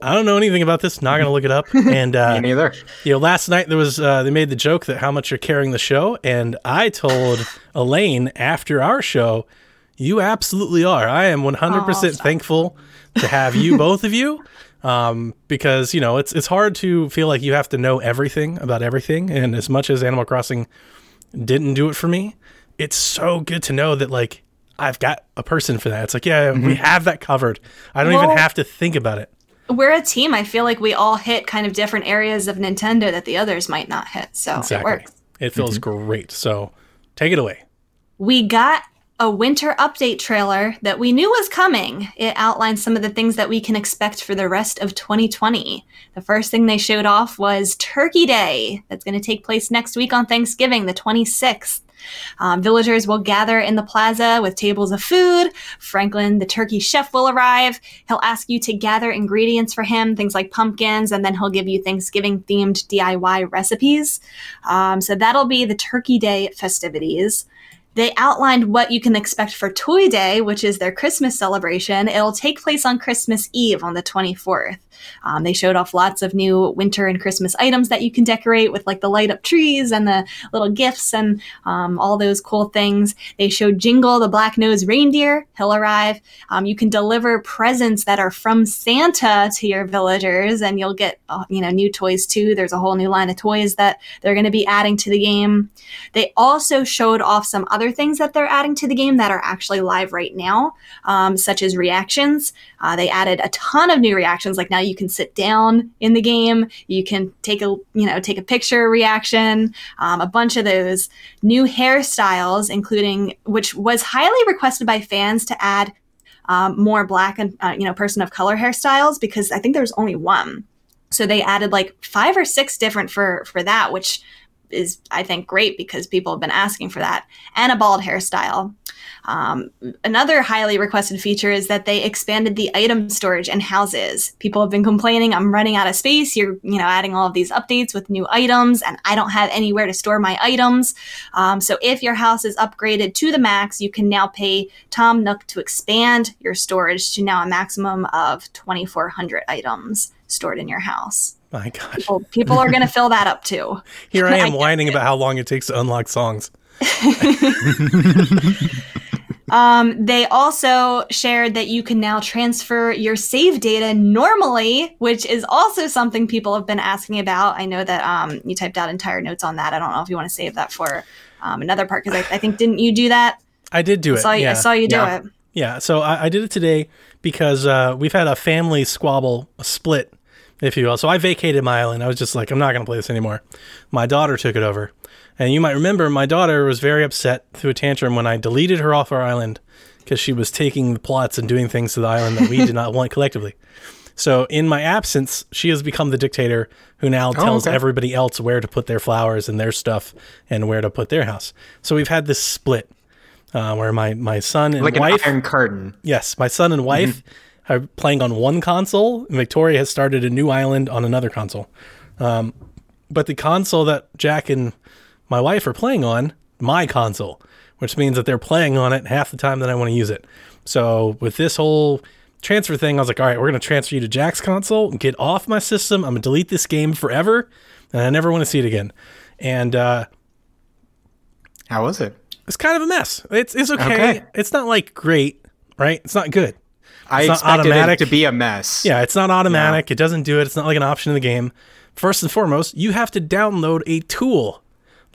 I don't know anything about this. Not gonna look it up. And uh, Me neither. you know, last night there was uh, they made the joke that how much you're carrying the show, and I told Elaine after our show, you absolutely are. I am 100 Oh, percent thankful to have you, both of you, um, because you know it's it's hard to feel like you have to know everything about everything, and as much as Animal Crossing didn't do it for me, it's so good to know that like I've got a person for that. It's like yeah, we have that covered. I don't Well- even have to think about it. we're a team. I feel like we all hit kind of different areas of Nintendo that the others might not hit. So it works. It feels great. So take it away. We got a winter update trailer that we knew was coming. It outlines some of the things that we can expect for the rest of 2020. The first thing they showed off was Turkey Day, that's going to take place next week on Thanksgiving, the 26th. Um, villagers will gather in the plaza with tables of food. Franklin, the turkey chef, will arrive. He'll ask you to gather ingredients for him, things like pumpkins, and then he'll give you Thanksgiving themed DIY recipes. Um, so that'll be the Turkey Day festivities. They outlined what you can expect for Toy Day, which is their Christmas celebration. It'll take place on Christmas Eve on the 24th. Um, they showed off lots of new winter and Christmas items that you can decorate with, like the light up trees and the little gifts and um, all those cool things. They showed Jingle, the black nosed reindeer. He'll arrive. Um, you can deliver presents that are from Santa to your villagers, and you'll get uh, you know new toys too. There's a whole new line of toys that they're going to be adding to the game. They also showed off some other things that they're adding to the game that are actually live right now, um, such as reactions. Uh, they added a ton of new reactions. Like now you can sit down in the game. You can take a you know take a picture reaction. Um, a bunch of those new hairstyles, including which was highly requested by fans to add um, more black and uh, you know person of color hairstyles because I think there's only one. So they added like five or six different for for that, which is I think great because people have been asking for that, and a bald hairstyle. Um, another highly requested feature is that they expanded the item storage in houses. People have been complaining, I'm running out of space. You're, you know, adding all of these updates with new items, and I don't have anywhere to store my items. Um, so if your house is upgraded to the max, you can now pay Tom Nook to expand your storage to now a maximum of 2,400 items stored in your house. My gosh. People, people are going to fill that up too. Here I am I whining about how long it takes to unlock songs. Um, they also shared that you can now transfer your save data normally, which is also something people have been asking about. I know that um, you typed out entire notes on that. I don't know if you want to save that for um, another part because I, I think didn't you do that? I did do I it. saw you, yeah. I saw you do Yeah. it. Yeah, so I, I did it today because uh, we've had a family squabble, a split, if you will. So I vacated my island. I was just like, I'm not going to play this anymore. My daughter took it over. And you might remember my daughter was very upset through a tantrum when I deleted her off our island because she was taking the plots and doing things to the island that we did not want collectively. So in my absence, she has become the dictator who now tells okay. everybody else where to put their flowers and their stuff and where to put their house. So we've had this split uh, where my, my son and Like wife an iron curtain. Yes, my son and wife are playing on one console. And Victoria has started a new island on another console. Um, but the console that Jack and my wife are playing on, my console, which means that they're playing on it half the time that I want to use it. So with this whole transfer thing, I was like, all right, we're going to transfer you to Jack's console, get off my system. I'm going to delete this game forever, and I never want to see it again. And uh, How was it? it's kind of a mess. It's it's okay. Okay. It's not like great, right? It's not good. I It's not expected automatic. it to be a mess. Yeah, it's not automatic. It doesn't do it. It's not like an option in the game. First and foremost, you have to download a tool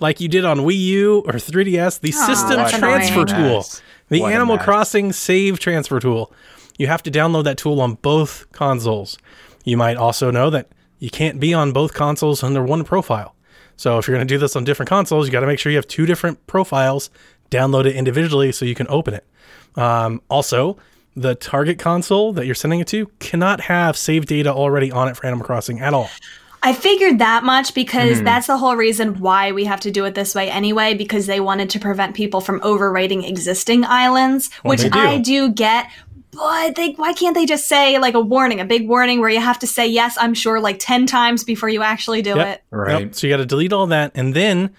like you did on Wii U or 3DS, the system transfer tool, Yes. the What Animal. Crossing save transfer tool. You have to download that tool on both consoles. You might also know that you can't be on both consoles under one profile. So if you're going to do this on different consoles, you got to make sure you have two different profiles, download it individually so you can open it. Um, also, the target console that you're sending it to cannot have save data already on it for Animal Crossing at all. I figured that much because Hmm. that's the whole reason why we have to do it this way anyway, because they wanted to prevent people from overwriting existing islands, which do. I do get. But they, why can't they just say like a warning, a big warning where you have to say yes, I'm sure, like ten times before you actually do Yep. it? Right. Yep. So you got to delete all that, and then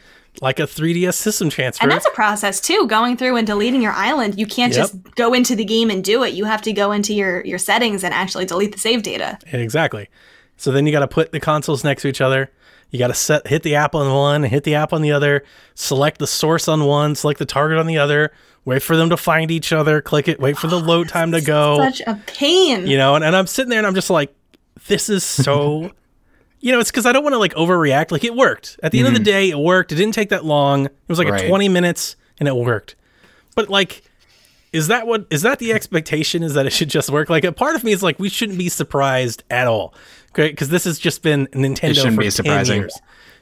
like a 3DS system transfer. And that's a process too. Going through and deleting your island, you can't Yep. just go into the game and do it. You have to go into your your settings and actually delete the save data. Exactly. So then you got to put the consoles next to each other. You got to set hit the app on one, hit the app on the other, select the source on one, select the target on the other, wait for them to find each other, click it, wait for the load time to go. Such a pain. You know, and, and I'm sitting there and I'm just like, this is so you know, it's because I don't want to like overreact. Like it worked. At the end of the mm-hmm. day, it worked. It didn't take that long. It was like a 20 minutes and it worked. But like is that what is that the mm. expectation? Is that it should just work? Like a part of me is like we shouldn't be surprised at all, okay? Because this has just been Nintendo it shouldn't for be 10 surprising. years.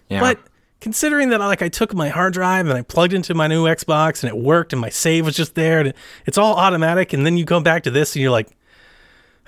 Yeah. But considering that, like, I took my hard drive and I plugged into my new Xbox and it worked and my save was just there and it, it's all automatic, and then you come back to this and you're like,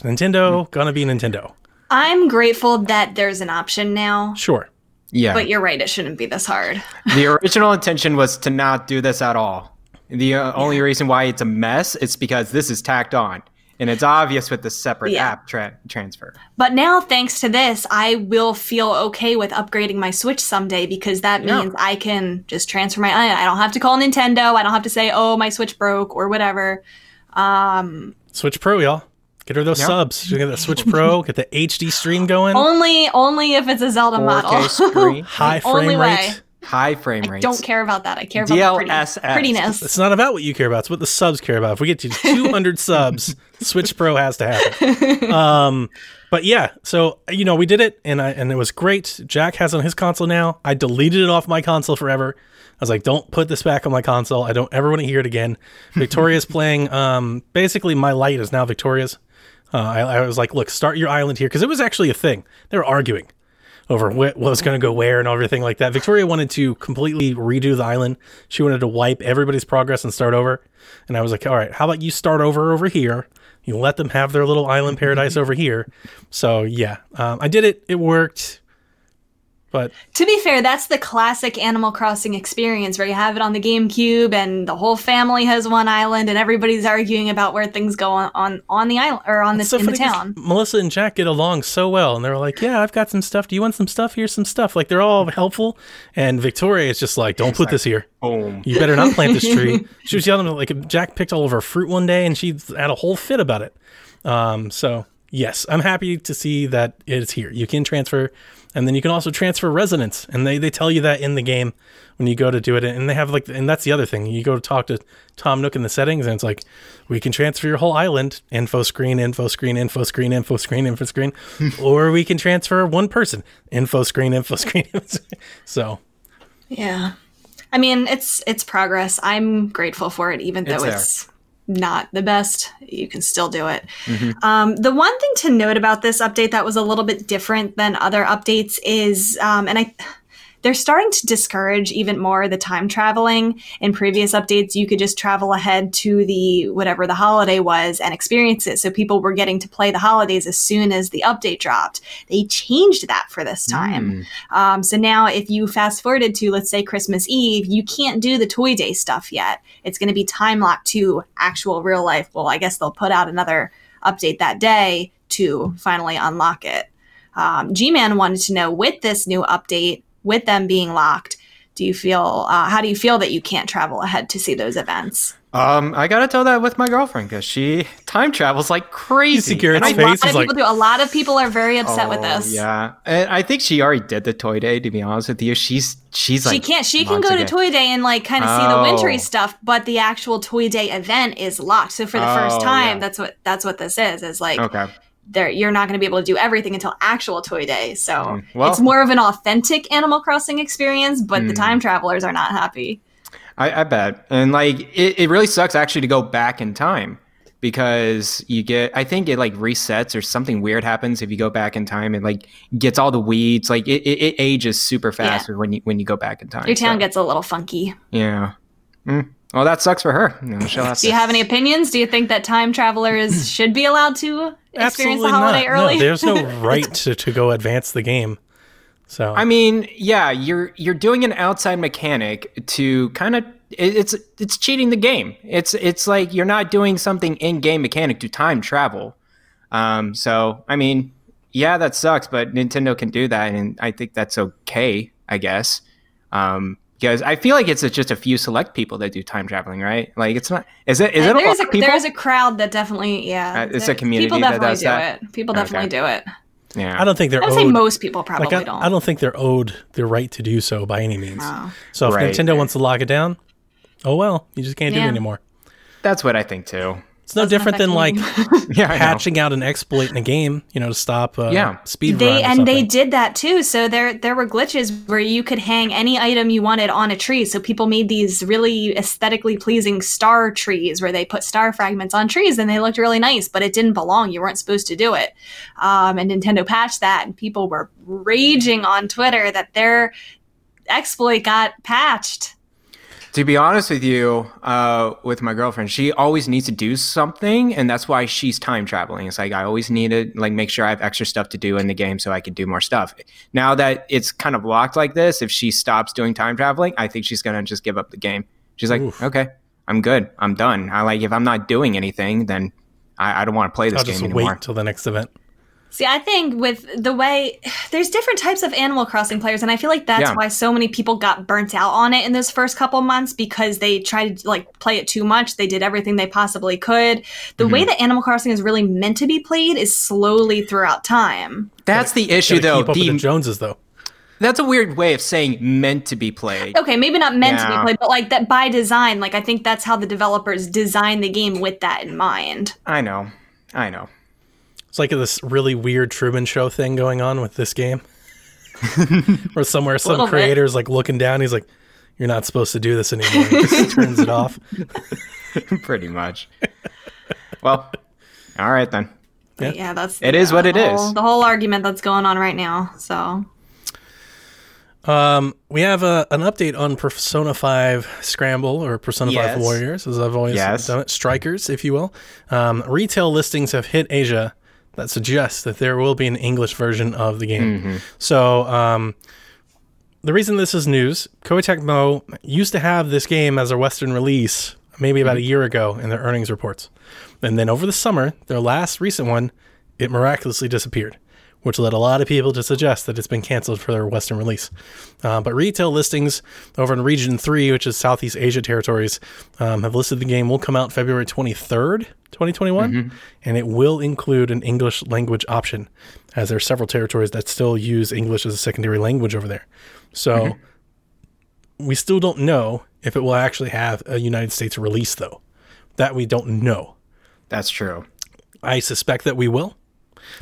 Nintendo mm. gonna be Nintendo. I'm grateful that there's an option now, Sure. yeah. but you're right, it shouldn't be this hard. the original intention was to not do this at all. The uh, only reason why it's a mess is because this is tacked on, and it's obvious with the separate Yeah. app tra- transfer. But now, thanks to this, I will feel okay with upgrading my Switch someday because that Yeah. means I can just transfer my. I don't have to call Nintendo. I don't have to say, "Oh, my Switch broke" or whatever. Um, Switch Pro, y'all. Get her those Yeah. subs. Get that Switch Pro. Get the HD stream going. only, only if it's a Zelda 4K model. screen, High only frame way. rate. high frame I don't care about that. I care about the pretty, DLSS. prettiness. It's not about what you care about. It's what the subs care about. If we get to 200 subs, Switch Pro has to happen. Um, but yeah, so you know we did it, and I and it was great. Jack has it on his console now. I deleted it off my console forever. I was like, don't put this back on my console. I don't ever want to hear it again. Victoria's playing. Um, basically, my light is now Victoria's. Uh, I, I was like, look, start your island here because it was actually a thing. They were arguing over wh- what was going to go where and everything like that. Victoria wanted to completely redo the island. She wanted to wipe everybody's progress and start over. And I was like, all right, how about you start over over here? You let them have their little island paradise over here. So yeah, um, I did it. It worked. But To be fair, that's the classic Animal Crossing experience where you have it on the GameCube and the whole family has one island and everybody's arguing about where things go on on, on the island or on the so in the town. Melissa and Jack get along so well, and they're like, "Yeah, I've got some stuff. Do you want some stuff? Here's some stuff." Like they're all helpful, and Victoria is just like, "Don't put this here. Boom. You better not plant this tree." She was yelling like Jack picked all of her fruit one day, and she had a whole fit about it. Um, so yes, I'm happy to see that it's here. You can transfer, and then you can also transfer residence, and they they tell you that in the game when you go to do it, and they have like, and that's the other thing. You go to talk to Tom Nook in the settings, and it's like, we can transfer your whole island, info screen, info screen, info screen, info screen, info screen, or we can transfer one person, info screen, info screen. so Yeah. I mean, it's it's progress. I'm grateful for it, even though It's it's not the best. You can still do it. Um, the one thing to note about this update that was a little bit different than other updates is, um, and I. They're starting to discourage even more the time traveling. In previous updates, you could just travel ahead to the whatever the holiday was and experience it. So people were getting to play the holidays as soon as the update dropped. They changed that for this time. Um, so now, if you fast forwarded to, let's say, Christmas Eve, you can't do the Toy Day stuff yet. It's going to be time locked to actual real life. Well, I guess they'll put out another update that day to finally unlock it. Um, G Man wanted to know with this new update, with them being locked, do you feel, uh, how do you feel that you can't travel ahead to see those events? Um, I gotta tell that with my girlfriend because she time travels like crazy. see Garrett's And A I- face lot is of like- people do. A lot of people are very upset with Oh, this. Yeah, and I think she already did the toy day. To be honest with you, she's she's like she can't. She can months go to. Toy Day and like kind of see the wintry Oh. stuff, but the actual Toy Day event is locked. So for the first Oh, time, yeah. that's what that's what this is. Is like Okay, there you're not going to be able to do everything until actual Toy Day. So Mm, well- it's more of an authentic Animal Crossing experience, but the Mm. time travelers are not happy. I, I bet, and like it, it really sucks actually to go back in time because you get I think it like resets or something weird happens if you go back in time and like gets all the weeds like it, it, it ages super fast when you when you go back in time. Your town so, gets a little funky. yeah. Mm. Well, that sucks for her. You know, she'll Do you have any opinions? Do you think that time travelers should be allowed to experience the holiday not. early? No, there's no right to, to go advance the game. So I mean, yeah, you're you're doing an outside mechanic to kind of it's it's cheating the game. It's it's like you're not doing something in game mechanic to time travel. Um, so I mean, yeah, that sucks, but Nintendo can do that, and I think that's okay, I guess. Um, because I feel like it's just a few select people that do time traveling, right? Like it's not. Is it? Is it a lot there's of a, people? there's a crowd that definitely yeah. Uh, it's a community People that does do that? it. People Okay. definitely do it. yeah. I don't think they're I would say most people probably like I, don't. I don't think they're owed the right to do so by any means. Oh. So if Right. Nintendo wants to lock it down, oh well, you just can't do it anymore. That's what I think too. It's no different than like Yeah, patching out an exploit in a game, you know, to stop uh, Yeah. speed they run and they did that too. So there there were glitches where you could hang any item you wanted on a tree. So people made these really aesthetically pleasing star trees where they put star fragments on trees and they looked really nice but it didn't belong. You weren't supposed to do it. Um, and nintendo patched that and people were raging on twitter that their exploit got patched To be honest with you, uh, with my girlfriend, she always needs to do something, and that's why she's time traveling. It's like I always need to like make sure I have extra stuff to do in the game so I can do more stuff. Now that it's kind of locked like this, if she stops doing time traveling, I think she's gonna just give up the game. She's like, Oof. okay, I'm good, I'm done. I like if I'm not doing anything, then I, I don't want to play this I'll game just anymore. wait until the next event. See, I think with the way there's different types of Animal Crossing players, and I feel like that's Yeah. why so many people got burnt out on it in those first couple months because they tried to like play it too much. They did everything they possibly could. The Mm-hmm. way that Animal Crossing is really meant to be played is slowly throughout time. That's the issue, though. keep up with The- the Joneses, though. that's a weird way of saying meant to be played. Okay, maybe not meant to be played, but like that by design. Like I think that's how the developers design the game with that in mind. I know, I know. It's like this really weird Truman Show thing going on with this game. Where somewhere some Little bit. creator's like looking down, he's like, You're not supposed to do this anymore. He just turns it off. Pretty much. well, all right then. But yeah, that's It is yeah, what it the is. whole- The whole argument that's going on right now. So Um, we have a, an update on Persona 5 Scramble or Persona Yes. 5 Warriors, as I've always Yes. done it. Strikers, if you will. Um, retail listings have hit Asia that suggests that there will be an English version of the game. So, um, the reason this is news, Koei Tecmo used to have this game as a Western release maybe about a year ago in their earnings reports. And then over the summer, their last recent one, it miraculously disappeared, which led a lot of people to suggest that it's been canceled for their Western release. Uh, but retail listings over in Region 3, which is Southeast Asia territories, um, have listed the game will come out February 23rd, 2021, and it will include an English language option, as there are several territories that still use English as a secondary language over there. So we still don't know if it will actually have a United States release, though. That we don't know. That's true. I suspect that we will.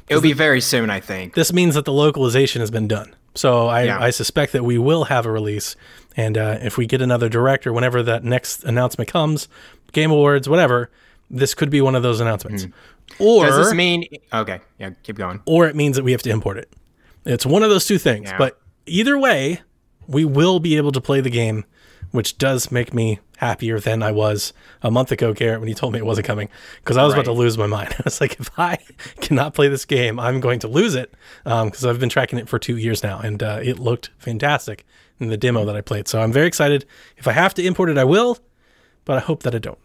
It'll be very soon, I think. This means that the localization has been done. So I, Yeah. I suspect that we will have a release. And uh, if we get another director, whenever that next announcement comes, Game Awards, whatever, this could be one of those announcements. Or, Hmm. Does this mean? Okay, yeah, keep going. or it means that we have to import it. It's one of those two things. Yeah. But either way, we will be able to play the game, which does make me happier than I was a month ago, Garrett, when you told me it wasn't coming, because I was about to lose my mind. I was like, if I cannot play this game, I'm going to lose it, because I've been tracking it for two years now, and uh, it looked fantastic in the demo that I played. So I'm very excited. If I have to import it, I will, but I hope that I don't.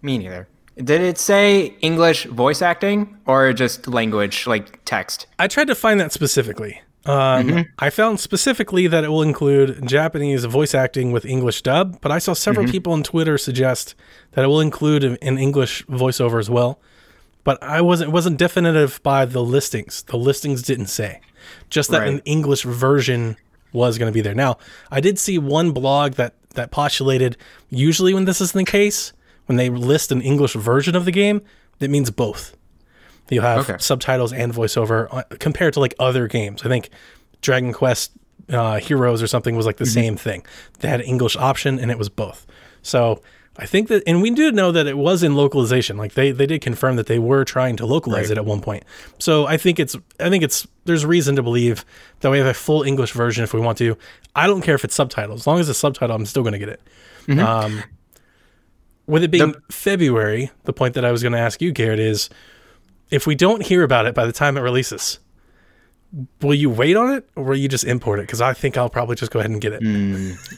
Me neither. Did it say English voice acting or just language, like text? I tried to find that specifically. Um, I found specifically that it will include Japanese voice acting with English dub, but I saw several people on Twitter suggest that it will include an English voiceover as well. But I wasn't it wasn't definitive by the listings. The listings didn't say, just that an English version was going to be there. Now, I did see one blog that that postulated usually when this is the case, when they list an English version of the game, that means both. You'll have Okay. subtitles and voiceover uh, compared to like other games. I think Dragon Quest uh, Heroes or something was like the same thing. They had an English option and it was both. So I think that, and we do know that it was in localization. Like they they did confirm that they were trying to localize it at one point. So I think it's I think it's there's reason to believe that we have a full English version if we want to. I don't care if it's subtitled. As long as it's subtitled, I'm still going to get it. Um, with it being February, the point that I was going to ask you, Garrett, is if we don't hear about it by the time it releases, will you wait on it or will you just import it? Because I think I'll probably just go ahead and get it.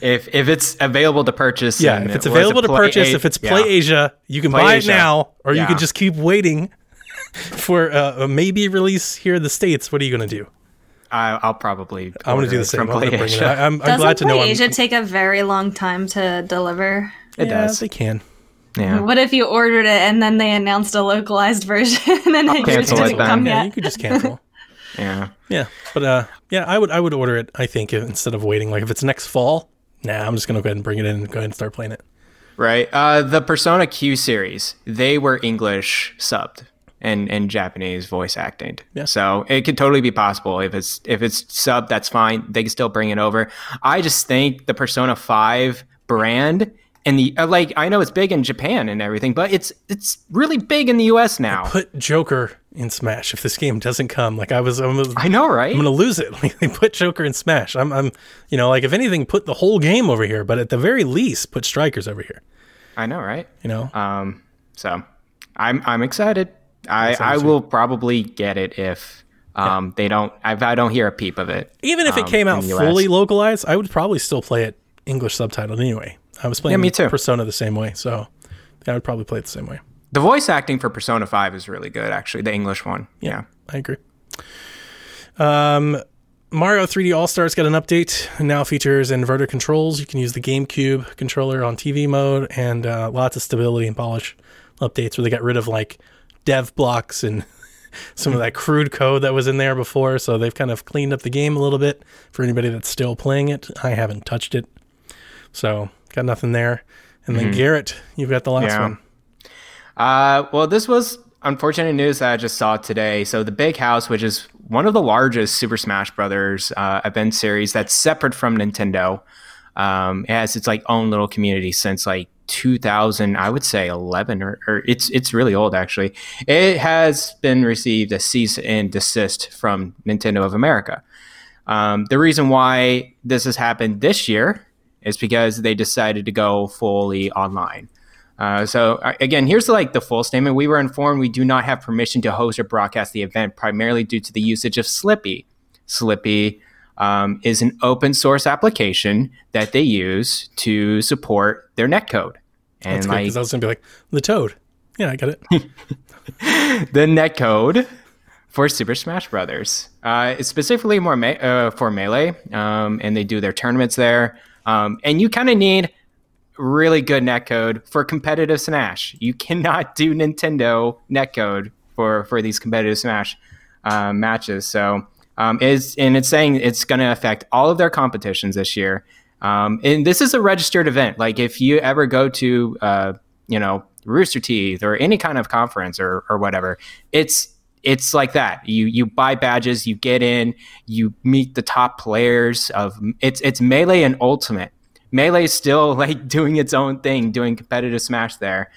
If if it's available to purchase, Yeah, if it's it available to Play purchase, A- if it's yeah. Play Asia, you can Play buy Asia. it now, or you can just keep waiting for uh, a maybe release here in the states. What are you going to do? I, I'll probably. I'm going to do the same. from I'm, Play. Asia. I- I'm, I'm doesn't glad to know. Play I'm, Asia take a very long time to deliver? It yeah, does. they can. Yeah. What if you ordered it and then they announced a localized version and then it just it didn't then. come Yeah, yet? you could just cancel. Yeah. yeah, but uh, yeah, I would I would order it. I think instead of waiting, like if it's next fall, nah, I'm just going to go ahead and bring it in and go ahead and start playing it. right? Uh, the Persona Q series, they were English subbed and and Japanese voice acting. Yeah. So it could totally be possible if it's if it's sub, that's fine. They can still bring it over. I just think the Persona Five brand and the uh, like. I know it's big in Japan and everything, but it's it's really big in the U.S. now. Put Joker in Smash if this game doesn't come. Like I was, I'm, I know, right? I'm gonna lose it. Like they put Joker in Smash. I'm, I'm, you know, like if anything, put the whole game over here. But at the very least, put Strikers over here. I know, right? You know, Um, so I'm I'm excited. I I will probably get it if um they don't if I don't hear a peep of it. even if it um, came out in the US. fully localized, I would probably still play it English subtitled anyway. I was playing me too. Persona the same way, so I would probably play it the same way. The voice acting for Persona 5 is really good actually, the English one. Yeah. I agree. Um, Mario 3D All Stars got an update. It now features inverter controls. You can use the GameCube controller on TV mode, and uh, lots of stability and polish updates where they got rid of like dev blocks and some of that crude code that was in there before. So they've kind of cleaned up the game a little bit for anybody that's still playing it. I haven't touched it, so got nothing there. And then Garrett, you've got the last Yeah. one. Uh, well, this was unfortunate news that I just saw today. So the Big House, which is one of the largest Super Smash Brothers uh, event series that's separate from Nintendo, um, it has its like own little community since like 2000, I would say 11, or, or it's it's really old actually. It has been received a cease and desist from Nintendo of America. Um, the reason why this has happened this year is because they decided to go fully online. Uh, so uh, again, here's like the full statement. We were informed we do not have permission to host or broadcast the event, primarily due to the usage of Slippi. Slippi um, is an open source application that they use to support their netcode. And That's like because I was gonna be like the Toad. Yeah, I got it. the netcode for Super Smash Brothers. Uh, it's specifically more me- uh, for melee, um, and they do their tournaments there. Um, and you kind of need really good netcode for competitive Smash. You cannot do Nintendo netcode for for these competitive Smash uh, matches. So um, is and it's saying it's going to affect all of their competitions this year. Um, and this is a registered event. Like if you ever go to, uh, you know, Rooster Teeth or any kind of conference or or whatever, it's it's like that. You you buy badges, you get in, you meet the top players of it's it's melee and ultimate. Melee is still like doing its own thing, doing competitive Smash there,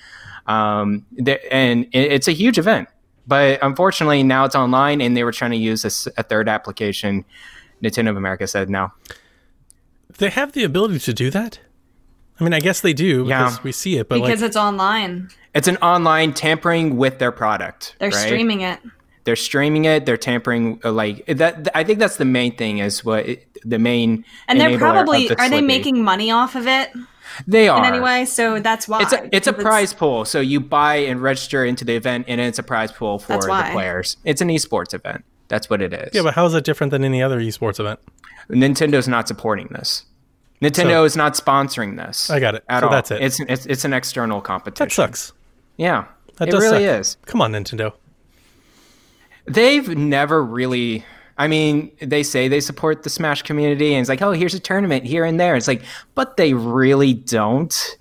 um, there and it, it's a huge event. But unfortunately, now it's online, and they were trying to use a third application. Nintendo of America said no. They have the ability to do that. I mean, I guess they do Yeah. because we see it, but because like, it's online. It's an online tampering with their product. They're right? streaming it. They're streaming it. They're tampering uh, like that. I think that's the main thing. Is what it, the main And they're probably the are they making money off of it They are in any way? So that's why. It's a it's a Because prize pool. So you buy and register into the event, and it's a prize pool for the players. It's an esports event. That's what it is. yeah, but how is it different than any other esports event? Nintendo's not supporting this. Nintendo So- is not sponsoring this. I got it. At So all. that's it. It's, it's it's an external competition. That sucks. Yeah, That it does really suck. is. Come on, Nintendo. They've never really. I mean, they say they support the Smash community, and it's like, oh, here's a tournament here and there. It's like, but they really don't.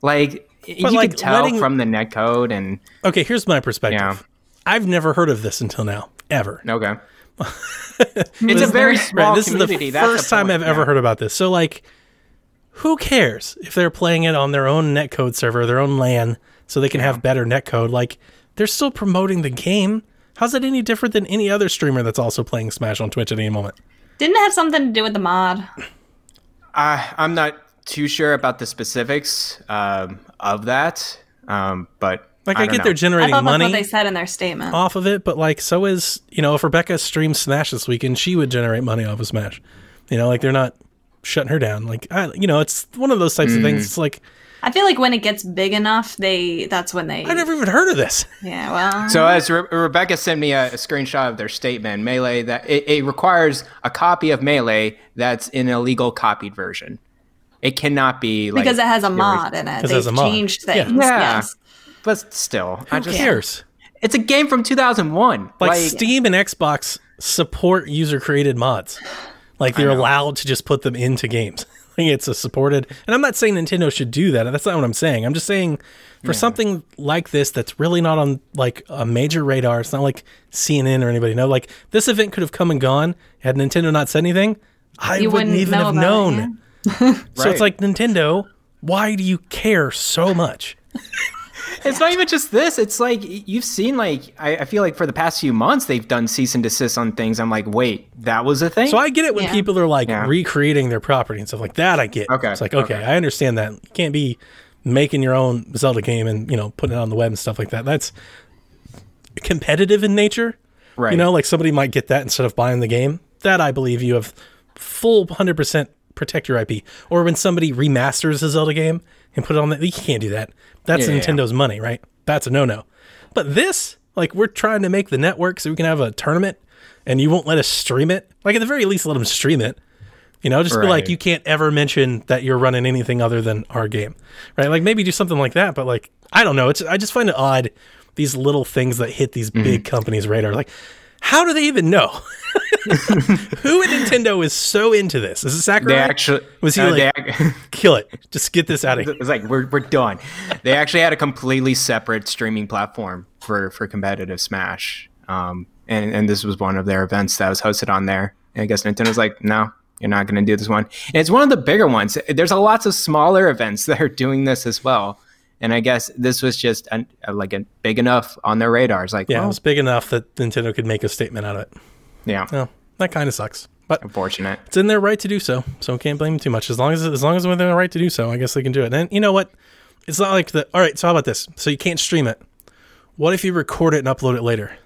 Like, you like, can tell letting- from the netcode, and Okay, here's my perspective. Yeah. I've never heard of this until now, ever. okay. it's a very small Right, this is the first time. I've ever heard about this. So, like, who cares if they're playing it on their own netcode server, their own LAN, so they can have better netcode? Like, they're still promoting the game. How's it any different than any other streamer that's also playing Smash on Twitch at any moment? Didn't it have something to do with the mod? Uh, I'm not too sure about the specifics um, of that, um, but Like, I, don't get know. they're I generating thought that's money what they said in their statement. off of it, but like, so is you know, if Rebecca streams Smash this weekend, she would generate money off of Smash. You know, like they're not shutting her down. Like, I, you know, it's one of those types of Mm. things. It's like I feel like when it gets big enough, they that's when they. I never even heard of this. Yeah, well. So as Re- Rebecca sent me a, a screenshot of their statement, Melee that it, it requires a copy of Melee that's in an illegal copied version. It cannot be like because it has a mod in it They've has a mod. changed Yeah. things. Yeah. Yes. But still, I Who just cares? it's a game from 2001. Like, Like, Steam and Xbox support user created mods. Like they're allowed to just put them into games. Like it's a supported, and I'm not saying Nintendo should do that. That's not what I'm saying. I'm just saying for something like this that's really not on like a major radar. It's not like CNN or anybody know. Like this event could have come and gone had Nintendo not said anything. I You wouldn't wouldn't even know have about it, known. yeah. So Right. it's like Nintendo. Why do you care so much? It's not even just this. It's like you've seen like I, I feel like for the past few months they've done cease and desist on things. I'm like, wait, that was a thing. So I get it when Yeah. people are like Yeah. recreating their property and stuff like that. I get. Okay, It's like okay, okay. I understand that. You can't be making your own Zelda game and you know putting it on the web and stuff like that. That's competitive in nature. right. You know, like somebody might get that instead of buying the game. That I believe you have full hundred percent protect your IP. Or when somebody remasters a Zelda game and put it on that, you can't do that. That's Yeah, yeah, Nintendo's money, right? That's a no no. But this, like, we're trying to make the network so we can have a tournament, and you won't let us stream it. Like at the very least, let them stream it. You know, just be like, you can't ever mention that you're running anything other than our game, right? Like maybe do something like that. But like, I don't know. It's I just find it odd these little things that hit these Mm-hmm. big companies' radar. Like, how do they even know? Who at Nintendo is so into this? Is it Sakurai? they actually Was he uh, like- ac- Kill it. Just get this out of here. it's like we're we're done. They actually had a completely separate streaming platform for for competitive Smash. Um, and and this was one of their events that was hosted on there. And I guess Nintendo's like, no, you're not going to do this one. And it's one of the bigger ones. There's a lots of smaller events that are doing this as well. And I guess this was just an, a, like a big enough on their radars. Like, Yeah, it was big enough that Nintendo could make a statement out of it. Yeah, Well, that kind of sucks. But unfortunate. it's in their right to do so, so can't blame them too much. As long as as long as they're in their right to do so, I guess they can do it. And you know what? It's not like the. All right, so how about this? So you can't stream it. What if you record it and upload it later?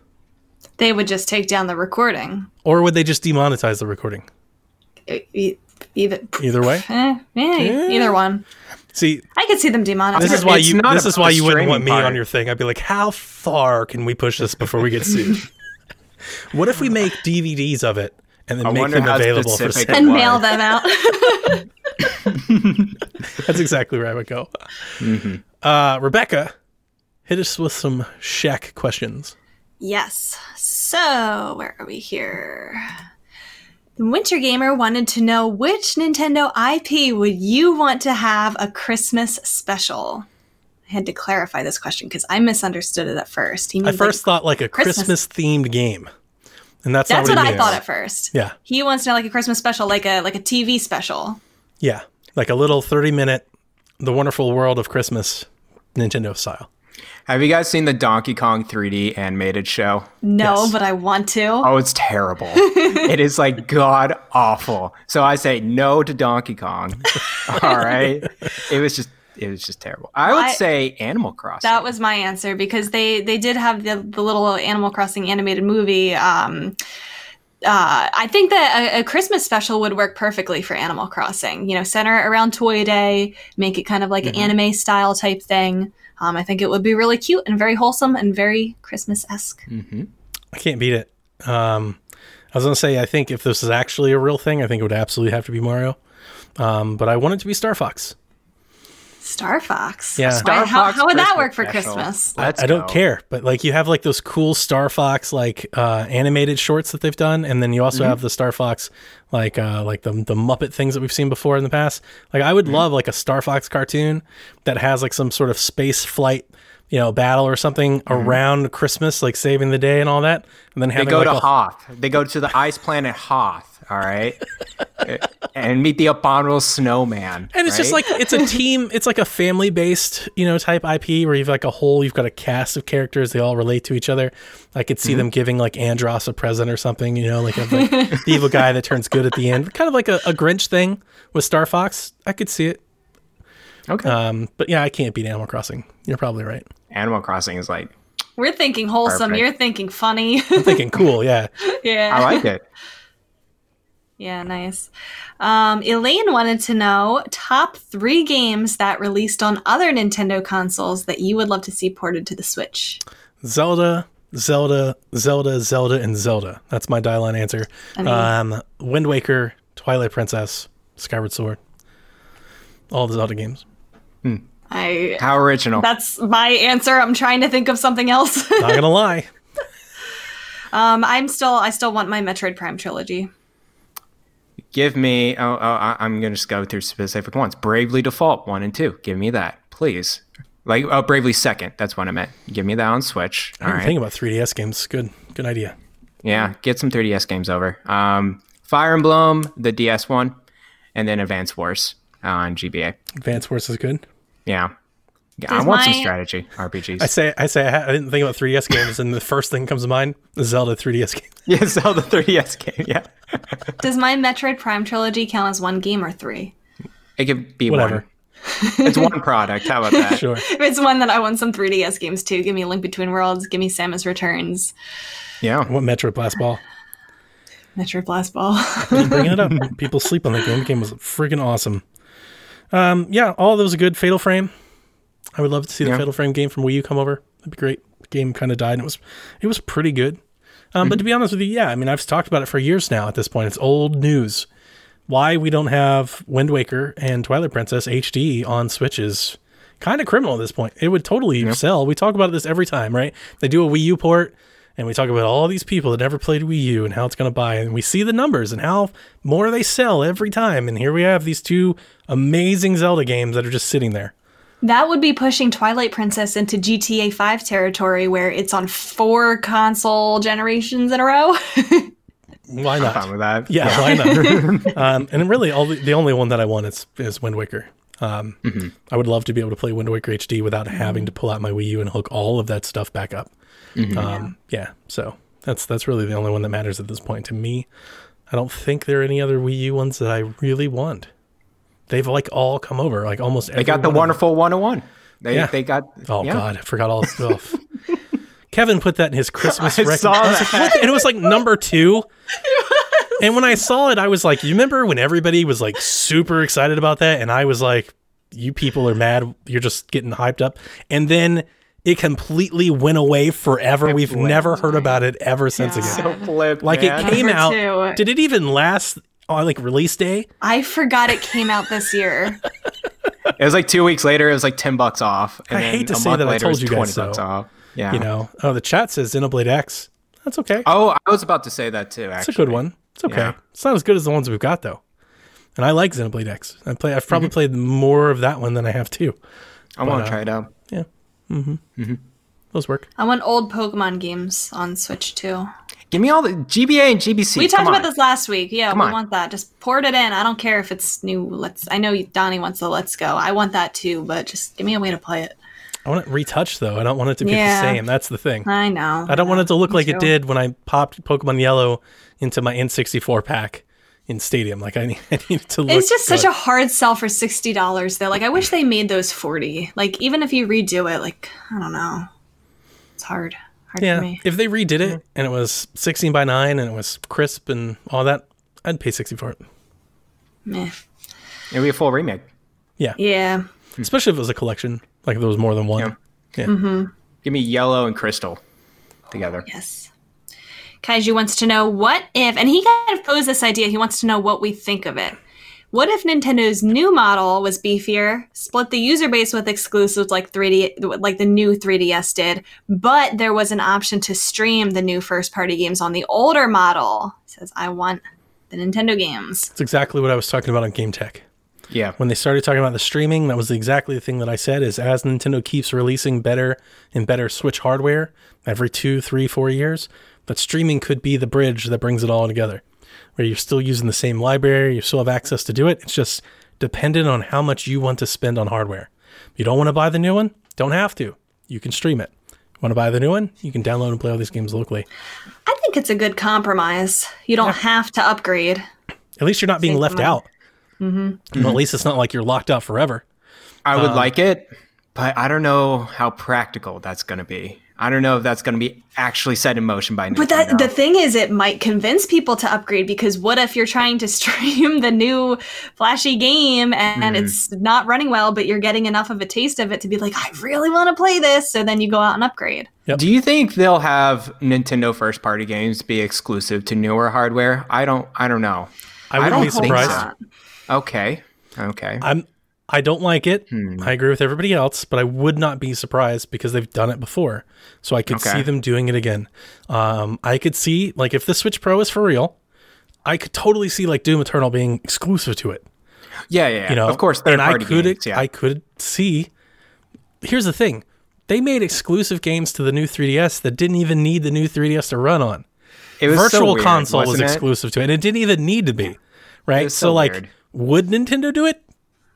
They would just take down the recording. Or would they just demonetize the recording? Either, Either way. eh, yeah, either one. See, I could see them demonetizing. this is why It's you not this is why you wouldn't want me streaming on your thing. I'd be like, how far can we push this before we get sued? what if we make DVDs of it and then I make them available for sale? and mail them out. That's exactly where I would go. Mm-hmm. Uh, Rebecca, hit us with some Shaq questions. yes. So, where are we here? The Winter Gamer wanted to know which Nintendo IP would you want to have a Christmas special? I had to clarify this question because I misunderstood it at first. He I first like, thought like a Christmas. Christmas themed game, and that's, that's not what what, I thought at first. Yeah, He wants to know like a Christmas special, like a like a TV special. yeah, like a little thirty-minute, The Wonderful World of Christmas, Nintendo style. Have you guys seen the Donkey Kong 3D animated show? No, Yes. but I want to. Oh, it's terrible. it is like god awful. So I say no to Donkey Kong. All right. It was just it was just terrible. I would I- say Animal Crossing. That was my answer because they they did have the the little Animal Crossing animated movie. Um, uh, I think that a, a Christmas special would work perfectly for Animal Crossing. You know, center it around Toy Day, make it kind of like an anime style type thing. Um, I think it would be really cute and very wholesome and very Christmas esque. I can't beat it. Um, I was gonna say I think if this is actually a real thing, I think it would absolutely have to be Mario. Um, but I want it to be Star Fox. Star Fox. Yeah. Star how, Fox how would that work for special. Christmas? Let's I don't go. care, but like you have like those cool Star Fox like uh, animated shorts that they've done, and then you also Mm-hmm. have the Star Fox like uh, like the the Muppet things that we've seen before in the past. Like I would Mm-hmm. love like a Star Fox cartoon that has like some sort of space flight, you know, battle or something around Christmas, like saving the day and all that, and then Mm-hmm. They go like to a, Hoth. They go to the ice planet Hoth. All right. and meet the abominable snowman. And it's just like it's a team. It's like a family based, you know, type IP where you've like a whole. You've got a cast of characters. They all relate to each other. I could see them giving like Andross a present or something. You know, like, have, like the evil guy that turns good at the end. Kind of like a, a Grinch thing with Star Fox. I could see it. okay. Um, but yeah, I can't beat Animal Crossing. You're probably right. Animal Crossing is like We're thinking wholesome. Perfect. You're thinking funny. I'm thinking cool. Yeah. yeah. I like it. Yeah, nice. Um, Elaine wanted to know top three games that released on other Nintendo consoles that you would love to see ported to the Switch. Zelda, Zelda, Zelda, Zelda, and Zelda. That's my dial-in answer. I mean- um, Wind Waker, Twilight Princess, Skyward Sword. All the Zelda games. I How original. that's my answer. I'm trying to think of something else. Not gonna lie. um, I'm still I still want my Metroid Prime trilogy. Give me. Oh, oh I- I'm gonna just go through specific ones. Bravely Default one and two. Give me that, please. Like oh, Bravely Second. That's what I meant. Give me that on Switch. I All didn't right. think about 3DS games. Good, good idea. Yeah, get some 3DS games over. Um, Fire Emblem, the DS one, and then Advance Wars on GBA. Advance Wars is good. Yeah. Yeah, I Does want some strategy RPGs. I say, I say, I, ha- I didn't think about 3DS games, and the first thing that comes to mind is Zelda 3DS game. yeah, Zelda 3DS game. Yeah, Does my Metroid Prime trilogy count as one game or three? it could be Whatever. one. It's one product. How about that? Sure. If it's one that I want some 3DS games too, give me Link Between Worlds, give me Samus Returns, Yeah. What Metro Blast Ball? Metroid Blast Ball. Keep bringing it up. People sleep on that game. The game was freaking awesome. Um, yeah, all those are good. Fatal Frame. I would love to see the Yeah. Fatal Frame game from Wii U come over. That'd be great. The game kind of died, and it was it was pretty good. Um, But to be honest with you, yeah, I mean, I've talked about it for years now. At this point, it's old news. Why we don't have Wind Waker and Twilight Princess HD on Switch is kind of criminal at this point. It would totally sell. We talk about this every time, right? They do a Wii U port, and we talk about all these people that never played Wii U and how it's going to buy, and we see the numbers and how more they sell every time. And here we have these two amazing Zelda games that are just sitting there. That would be pushing Twilight Princess into GTA 5 territory where it's on four console generations in a row. Why Fine not? with that. Yeah, why not? um, and really, all the, the only one that I want is, is Wind Waker. Um, I would love to be able to play Wind Waker HD without having to pull out my Wii U and hook all of that stuff back up. Um, yeah, so that's that's really the only one that matters at this point to me. I don't think there are any other Wii U ones that I really want. They've like all come over, like almost. They got the wonderful 101. They Yeah. they got. Oh yeah. God, I forgot all the stuff. Kevin put that in his Christmas I record. saw I was like. And it was like number two. And when I saw it, I was like, you remember when everybody was like super excited about that? And I was like, you people are mad. You're just getting hyped up. And then it completely went away forever. We've flipped. never heard about it ever since again. So flipped, Like man. it came Number out. two. Did it even last on like release day? I forgot it came out this year. It was like two weeks later. It was like ten bucks off. And I then hate to a say month that I told it was you guys twenty so. bucks off. Yeah. You know, oh, the chat says Xenoblade X. That's okay. Oh, I was about to say that too. Actually, It's a good one. It's okay. Yeah. It's not as good as the ones we've got though. And I like Xenoblade X. I play. I've Mm-hmm. probably played more of that one than I have two. I want uh, to try it out. Yeah. Mm-hmm. Mm-hmm. Those work. I want old Pokemon games on Switch too. Give me all the GBA and GBC. We talked about this last week. Yeah, Come we on. want that. Just port it in. I don't care if it's new. Let's. I know Donnie wants the Let's Go. I want that too, but just give me a way to play it. I want it retouched though. I don't want it to be Yeah. the same. That's the thing. I know. I don't want it to look Me like it did when I popped Pokemon Yellow into my N64 pack in Stadium. Like I need, I need it to look. It's just such a hard sell for sixty dollars though. Like I wish they made those forty. Like even if you redo it, like I don't know, it's hard. Hard for yeah. me. If they redid it mm-hmm. and it was 16 by 9 and it was crisp and all that, I'd pay 60 for it. Meh. It'll be a full remake. Yeah. Yeah. Hmm. Especially if it was a collection, like if there was more than one. Yeah. Yeah. Mm-hmm. Give me yellow and crystal together. Yes. Kaiju wants to know what if, and he kind of posed this idea. He wants to know what we think of it. What if Nintendo's new model was beefier, split the user base with exclusives like 3D, like the new 3DS did, but there was an option to stream the new first-party games on the older model? He says, "I want the Nintendo games." It's exactly what I was talking about on Game Tech. Yeah. When they started talking about the streaming, that was exactly the thing that I said is as Nintendo keeps releasing better and better Switch hardware every two, three, four years, that streaming could be the bridge that brings it all together. Where you're still using the same library, you still have access to do it. It's just dependent on how much you want to spend on hardware. You don't want to buy the new one, don't have to. You can stream it. Want to buy the new one? You can download and play all these games locally. I think it's a good compromise. You don't have to upgrade. At least you're not being Save left money. out. Mm-hmm. Well, at least it's not like you're locked out forever. I Um, would like it, but I don't know how practical that's going to be. I don't know if that's going to be actually set in motion by Nintendo. But that the thing is, it might convince people to upgrade because what if you're trying to stream the new flashy game and, Mm-hmm. it's not running well, but you're getting enough of a taste of it to be like, I really want to play this. So then you go out and upgrade. Do you think they'll have Nintendo first party games be exclusive to newer hardware? I don't I don't know. I wouldn't don't be think surprised. so. Okay. Okay. I'm I don't like it. Hmm. I agree with everybody else, but I would not be surprised because they've done it before. So I could Okay. see them doing it again. Um, I could see like if the Switch Pro is for real, I could totally see like Doom Eternal being exclusive to it. Yeah, yeah. You know, of course, and I could games. Yeah. I could see. Here's the thing: they made exclusive games to the new 3DS that didn't even need the new 3DS to run on. it was so Virtual weird, Console was wasn't it? exclusive to it, and it didn't even need to be, right? so, so like, would Nintendo do it?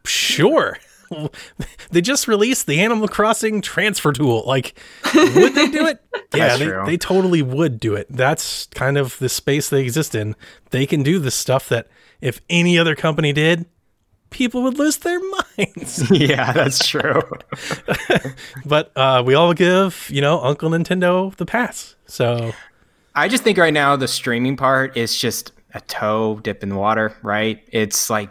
Sure. they just released the Animal Crossing transfer tool. Like, would they do it? yeah, they, they totally would do it. That's kind of the space they exist in. They can do the stuff that if any other company did, people would lose their minds. yeah, that's true. but uh, we all give, you know, Uncle Nintendo the pass. So I just think right now the streaming part is just a toe dip in the water, right? It's like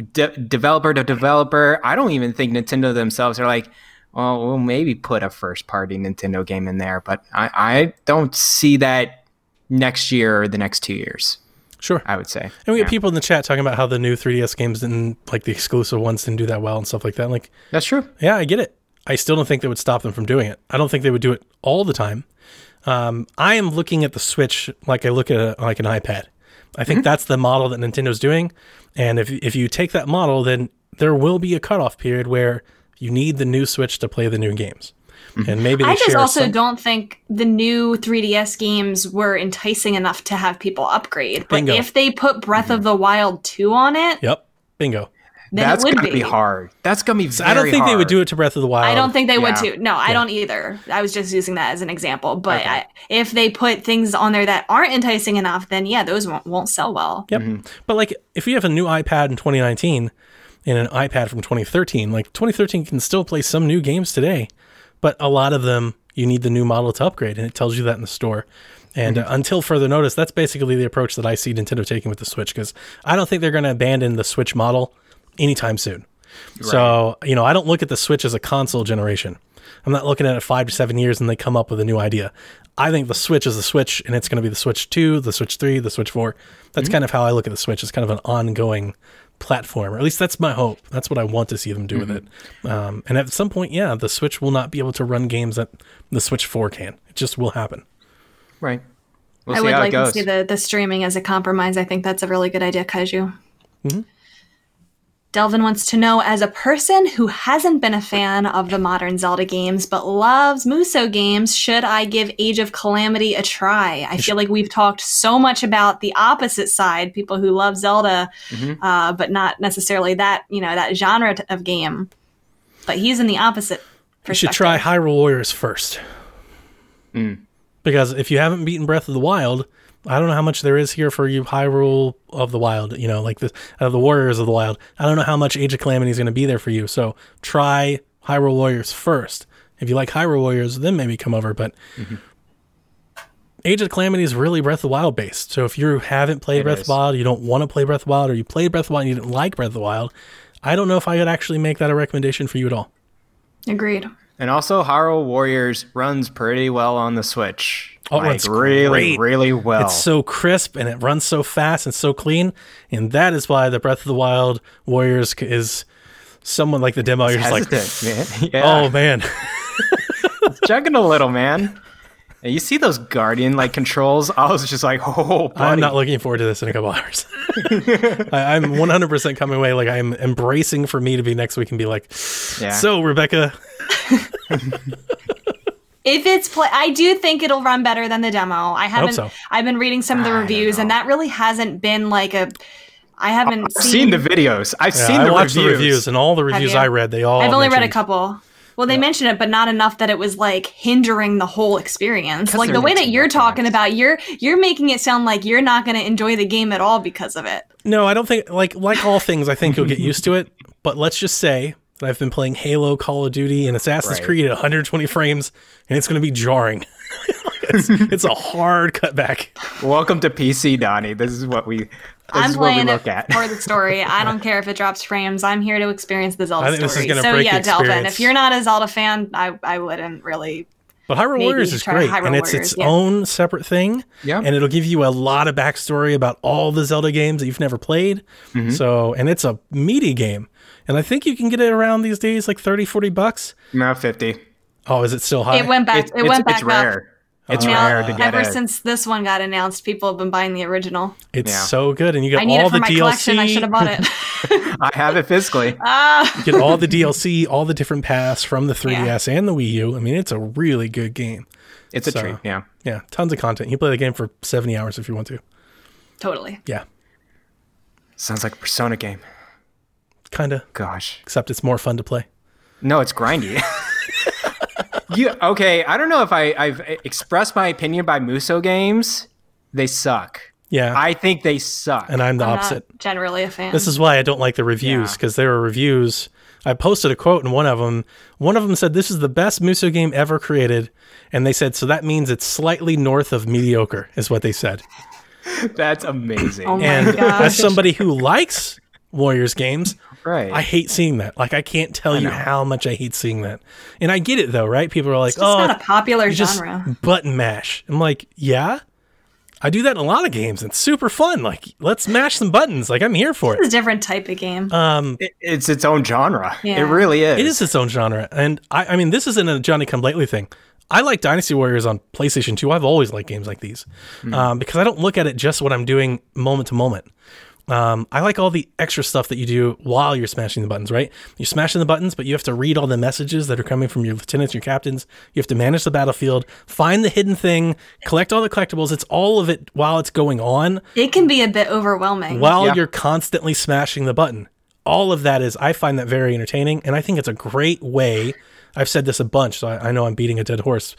de- developer to developer. I don't even think Nintendo themselves are like, well, we'll maybe put a first party Nintendo game in there, but I, I don't see that next year or the next two years. sure. I would say. And we Yeah. have people in the chat talking about how the new 3DS games didn't, like the exclusive ones, didn't do that well and stuff like that. Like, That's true. yeah, I get it. I still don't think that would stop them from doing it. I don't think they would do it all the time. Um, I am looking at the Switch like I look at a, like an iPad. I think mm-hmm. that's the model that Nintendo's doing. And if if you take that model, then there will be a cutoff period where you need the new Switch to play the new games. Mm-hmm. And maybe I just also some- don't think the new 3DS games were enticing enough to have people upgrade. But Bingo. if they put Breath of mm-hmm. the Wild 2 on it, Yep, bingo. Then That's it would gonna be. be. hard. That's gonna be. Very I don't think they would do it to Breath of the Wild. I don't think they would Yeah. too. No, I Yeah. don't either. I was just using that as an example. But Okay. I, if they put things on there that aren't enticing enough, then yeah, those won't, won't sell well. Yep. But like, if you have a new iPad in 2019 and an iPad from 2013, like 2013 can still play some new games today, but a lot of them you need the new model to upgrade, and it tells you that in the store. And uh, until further notice, that's basically the approach that I see Nintendo taking with the Switch because I don't think they're going to abandon the Switch model anytime soon. So, you know, I don't look at the Switch as a console generation. I'm not looking at it five to seven years and they come up with a new idea. I think the Switch is the Switch and it's going to be the Switch 2, the Switch 3, the Switch 4. That's kind of how I look at the Switch. It's kind of an ongoing platform, or at least that's my hope. That's what I want to see them do with it. Um, and at some point, yeah, the Switch will not be able to run games that the Switch 4 can. It just will happen. Right. We'll I would how like it goes. to see the, the streaming as a compromise. I think that's a really good idea, Kaiju. Mm-hmm. Delvin wants to know as a person who hasn't been a fan of the modern Zelda games but loves Musou games, should I give Age of Calamity a try? I feel like we've talked so much about the opposite side, people who love Zelda, Mm-hmm. uh, but not necessarily that, you know, that genre of game. But he's in the opposite You should try Hyrule Warriors first. Because if you haven't beaten Breath of the Wild, I don't know how much there is here for you, Hyrule of the Wild, you know, like the, uh, the Warriors of the Wild. I don't know how much Age of Calamity is going to be there for you. So try Hyrule Warriors first. If you like Hyrule Warriors, then maybe come over. But Age of Calamity is really Breath of the Wild based. So if you haven't played It Breath of is. the Wild, you don't want to play Breath of the Wild, or you played Breath of the Wild and you didn't like Breath of the Wild, I don't know if I could actually make that a recommendation for you at all. Agreed. And also, Hyrule Warriors runs pretty well on the Switch. Oh, like, runs really, great. really well. It's so crisp and it runs so fast and so clean, and that is why the Breath of the Wild Warriors is someone like the demo. You're just like, oh, man. oh Yeah, man, chugging a little, man. And you see those Guardian like controls? I was just like, oh, buddy. I'm not looking forward to this in a couple hours. I, I'm 100% coming away like I'm embracing for me to be next week and be like, Yeah. so Rebecca, If it's play, I do think it'll run better than the demo. I haven't. so. I've been reading some of the reviews, and that really hasn't been like a. I haven't I've seen, seen the videos. I've yeah, seen I the watched reviews. the reviews and all the reviews? I read, they all. I've only read a couple. Well, they mentioned it, but not enough that it was like hindering the whole experience. Like the way that you're talking things. about, you're you're making it sound like you're not going to enjoy the game at all because of it. No, I don't think like like all things. I think you'll get used to it. But let's just say that I've been playing Halo, Call of Duty, and Assassin's Right. Creed at 120 frames, and it's going to be jarring. it's, it's a hard cutback. Welcome to PC, Donnie. This is what we. This I'm is what we playing look it at. for the story. I don't care if it drops frames. I'm here to experience the Zelda I think this is story. gonna so break the yeah, Delvin, if you're not a Zelda fan, I I wouldn't really. But Hyrule Maybe Warriors is try great, Hyrule and it's Warriors, its yeah. own separate thing. Yeah. and it'll give you a lot of backstory about all the Zelda games that you've never played. Mm-hmm. So, and it's a meaty game, and I think you can get it around these days, like 30, 40 bucks. No, fifty. Oh, is it still high? It went back. It's, it went back it's rare. It's Now, rare to get it. ever it. since this one got announced, people have been buying the original. It's Yeah. so good, and you I get need all it for the my DLC. collection. I should have bought it. I have it physically. Ah, get all the DLC, all the different paths from the 3DS and the Wii U. I mean, it's a really good game. It's a treat. Yeah. Yeah, tons of content. You play the game for 70 hours if you want to. totally. Yeah, Sounds like a Persona game. Kind of. Gosh. Except it's more fun to play. No, it's grindy. you okay? I don't know if I, I've expressed my opinion by Musou games. They suck. Yeah, I think they suck. and I'm the I'm opposite. not generally a fan. This is why I don't like the reviews Yeah. because there are reviews. I posted a quote in one of them. One of them said, "This is the best Musou game ever created," and they said, "So that means it's slightly north of mediocre," is what they said. That's amazing. Oh my And gosh. as somebody who likes Warriors games, right. I hate seeing that. Like I can't tell you know. how much I hate seeing that. And I get it though, right? People are like, it's "Oh, not a popular you just genre. button mash." I'm like, "Yeah." I do that in a lot of games. It's super fun. Like, let's mash some buttons. Like, I'm here for it. It's a different type of game. Um, It- it's its own genre. Yeah. It really is. It is its own genre, and I, I mean, this isn't a Johnny Come Lately thing. I like Dynasty Warriors on PlayStation 2. I've always liked games like these um, because I don't look at it just what I'm doing moment to moment. Um, I like all the extra stuff that you do while you're smashing the buttons, right? You're smashing the buttons, but you have to read all the messages that are coming from your lieutenants, your captains. You have to manage the battlefield, find the hidden thing, collect all the collectibles. It's all of it while it's going on It can be a bit overwhelming. while Yeah. you're constantly smashing the button. All of that is, I find that very entertaining, and I think it's a great way. I've said this a bunch, so I, I know I'm beating a dead horse.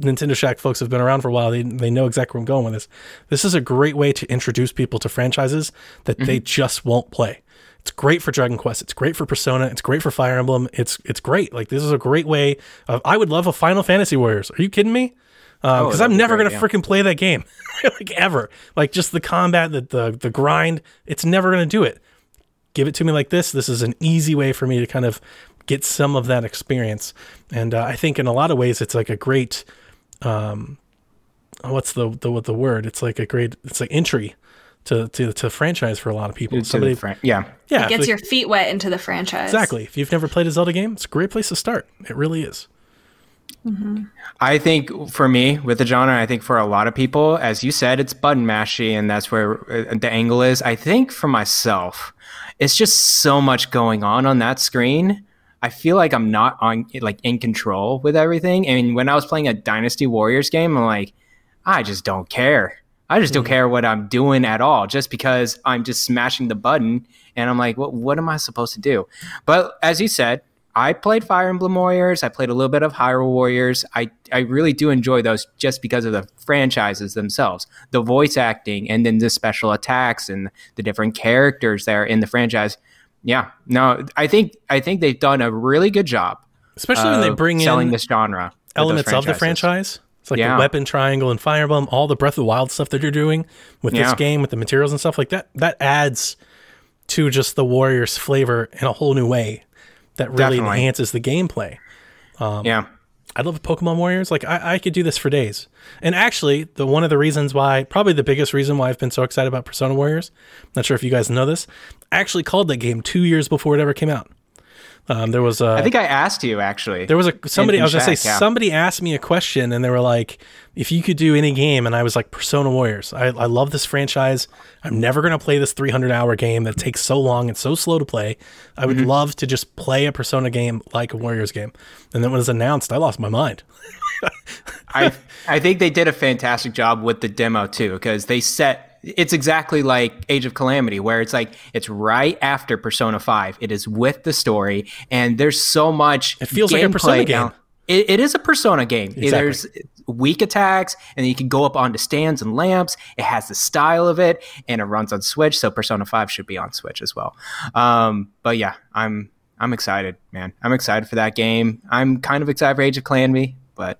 Nintendo Shack folks have been around for a while. They, they know exactly where I'm going with this. This is a great way to introduce people to franchises that they just won't play. It's great for Dragon Quest. It's great for Persona. It's great for Fire Emblem. It's it's great. Like this is a great way. Of, I would love a Final Fantasy Warriors. Are you kidding me? Because Oh, I'm never great, gonna yeah. freaking play that game, like ever. Like just the combat, the, the the grind. It's never gonna do it. Give it to me like this. This is an easy way for me to kind of get some of that experience. And uh, I think in a lot of ways, it's like a great. Um, what's the the what the word? It's like a great. It's like entry to to to franchise for a lot of people. To the Somebody, fran- yeah. yeah, it gets they- your feet wet into the franchise. exactly. If you've never played a Zelda game, it's a great place to start. It really is. I think for me, with the genre, I think for a lot of people, as you said, it's button mashy, and that's where uh, the angle is. I think for myself, it's just so much going on on that screen. I feel like I'm not on like in control with everything. And when I was playing a Dynasty Warriors game, I'm like, I just don't care. I just don't mm-hmm. care what I'm doing at all, just because I'm just smashing the button. And I'm like, what, what am I supposed to do? But as you said, I played Fire Emblem Warriors. I played a little bit of Hyrule Warriors. I, I really do enjoy those just because of the franchises themselves, the voice acting, and then the special attacks and the different characters there in the franchise. Yeah, no, I think I think they've done a really good job, Especially when they bring selling in this genre, elements of the franchise. It's like Yeah. the weapon triangle and Fire Emblem, all the Breath of the Wild stuff that you're doing with this game, with the materials and stuff like that. That adds to just the Warriors flavor in a whole new way that really Definitely. enhances the gameplay. Um, yeah, I love Pokemon Warriors. Like I, I could do this for days. And actually, the one of the reasons why, probably the biggest reason why I've been so excited about Persona Warriors, not sure if you guys know this, I actually called that game two years before it ever came out. Um, there was a, I think I asked you actually. there was a somebody in I was gonna say yeah. somebody asked me a question and they were like, if you could do any game, and I was like Persona Warriors. I, I love this franchise. I'm never gonna play this 300 hour game that takes so long and so slow to play. I would Mm-hmm. love to just play a Persona game like a Warriors game. And then when it was announced, I lost my mind. I I think they did a fantastic job with the demo too because they set it's exactly like Age of Calamity where it's like it's right after Persona 5 it is with the story and there's so much It feels like a Persona game. now. It, it is a Persona game. Exactly. There's weak attacks, and you can go up onto stands and lamps. It has the style of it, and it runs on Switch. So Persona Five should be on Switch as well. Um, but yeah, I'm I'm excited, man. I'm excited for that game. I'm kind of excited for Age of Calamity, but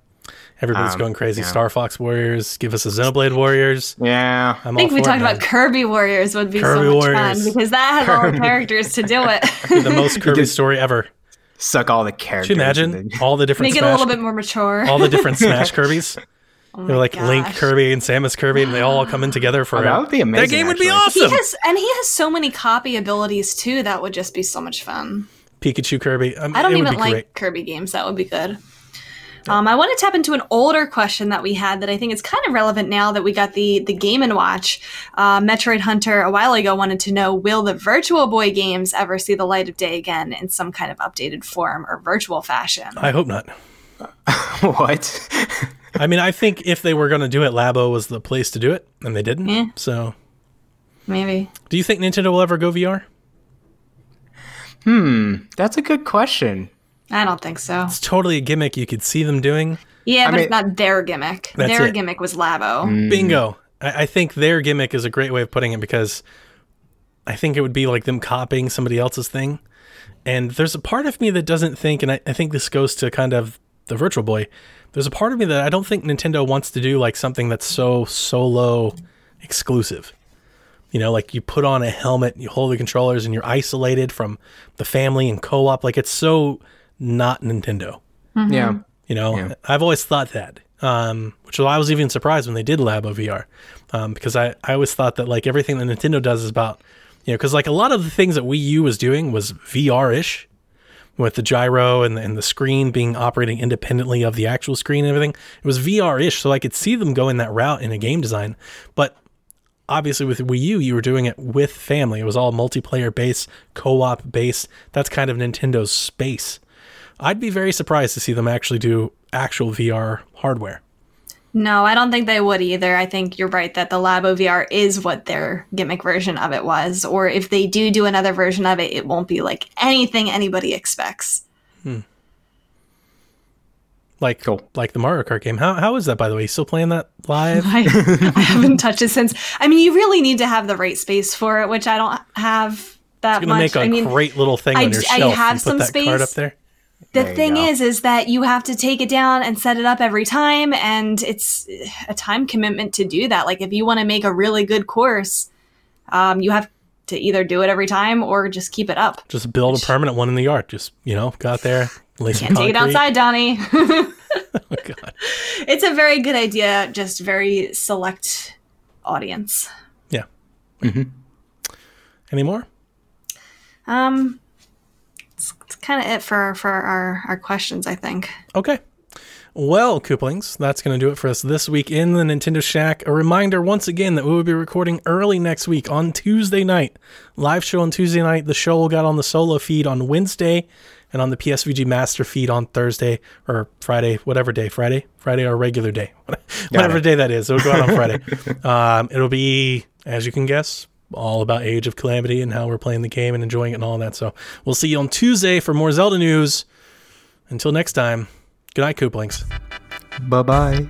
Everybody's Um, going crazy. yeah. Star Fox Warriors, give us a Xenoblade Warriors. yeah, I'm I think we talked it, about. Kirby Warriors would be Kirby so much Warriors. fun because that has all the characters to do it. the most Kirby story ever. suck all the characters. Could you imagine then- all the different Make it a little bit more mature. all the different Smash Kirby's? Oh They're my like Link. Kirby and Samus Kirby, and they all come in together for Oh, that would be amazing, That game would be actually. He awesome. has, and he has so many copy abilities too. That would just be so much fun. Pikachu Kirby. Um, I don't even like great. Kirby games. That would be good. Um, I want to tap into an older question that we had that I think is kind of relevant now that we got the the Game and Watch. Uh, Metroid Hunter a while ago wanted to know: Will the Virtual Boy games ever see the light of day again in some kind of updated form or virtual fashion? I hope not. what? I mean, I think if they were going to do it, Labo was the place to do it, and they didn't. Yeah. So, Maybe. do you think Nintendo will ever go VR? Hmm, that's a good question. I don't think so. It's totally a gimmick you could see them doing. Yeah, but mean- it's not their gimmick. That's their it. gimmick was Labo. Mm. Bingo. I, I think their gimmick is a great way of putting it because I think it would be like them copying somebody else's thing. And there's a part of me that doesn't think, and I, I think this goes to kind of the Virtual Boy. There's a part of me that I don't think Nintendo wants to do like something that's so solo exclusive. You know, like you put on a helmet, you hold the controllers, and you're isolated from the family and co op. Like it's so not Nintendo. Yeah. You know, Yeah. I've always thought that, um, which I was even surprised when they did Labo VR, um, because I, I always thought that like everything that Nintendo does is about, you know, because like a lot of the things that Wii U was doing was VR ish, with the gyro and the, and the screen being operating independently of the actual screen and everything. It was VR ish, so I could see them going that route in a game design. But obviously with Wii U, you were doing it with family. It was all multiplayer based, co op based. That's kind of Nintendo's space. I'd be very surprised to see them actually do actual VR hardware. No, I don't think they would either. I think you're right that the Labo VR is what their gimmick version of it was. Or if they do do another version of it, it won't be like anything anybody expects. Hmm. Like Cool. like the Mario Kart game. How how is that by the way? You still playing that live? I, I haven't touched it since. I mean, you really need to have the right space for it, which I don't have that It's gonna much. make a I mean, great little thing I on your d- I shelf. have you put some that card space. up there. The There thing go. is, is that you have to take it down and set it up every time, and it's a time commitment to do that. Like if you want to make a really good course, um, you have to either do it every time or just keep it up. Just build a permanent one in the yard. Just you know, go out there, lay some Can't take it outside, Donnie. Oh, God. it's a very good idea, just very select audience. Yeah. Any more? Um, it's, it's kind of it for for our our questions. I think. Okay. Well, Kooplings, that's going to do it for us this week in the Nintendo Shack. A reminder once again that we will be recording early next week on Tuesday night. Live show on Tuesday night. The show will get on the solo feed on Wednesday and on the PSVG master feed on Thursday or Friday, whatever day. Friday? Friday or regular day. whatever it. day that is. It'll go out on Friday. um, it'll be, as you can guess, all about Age of Calamity and how we're playing the game and enjoying it and all that. So we'll see you on Tuesday for more Zelda news. Until next time, good night, Kooplings. Bye bye.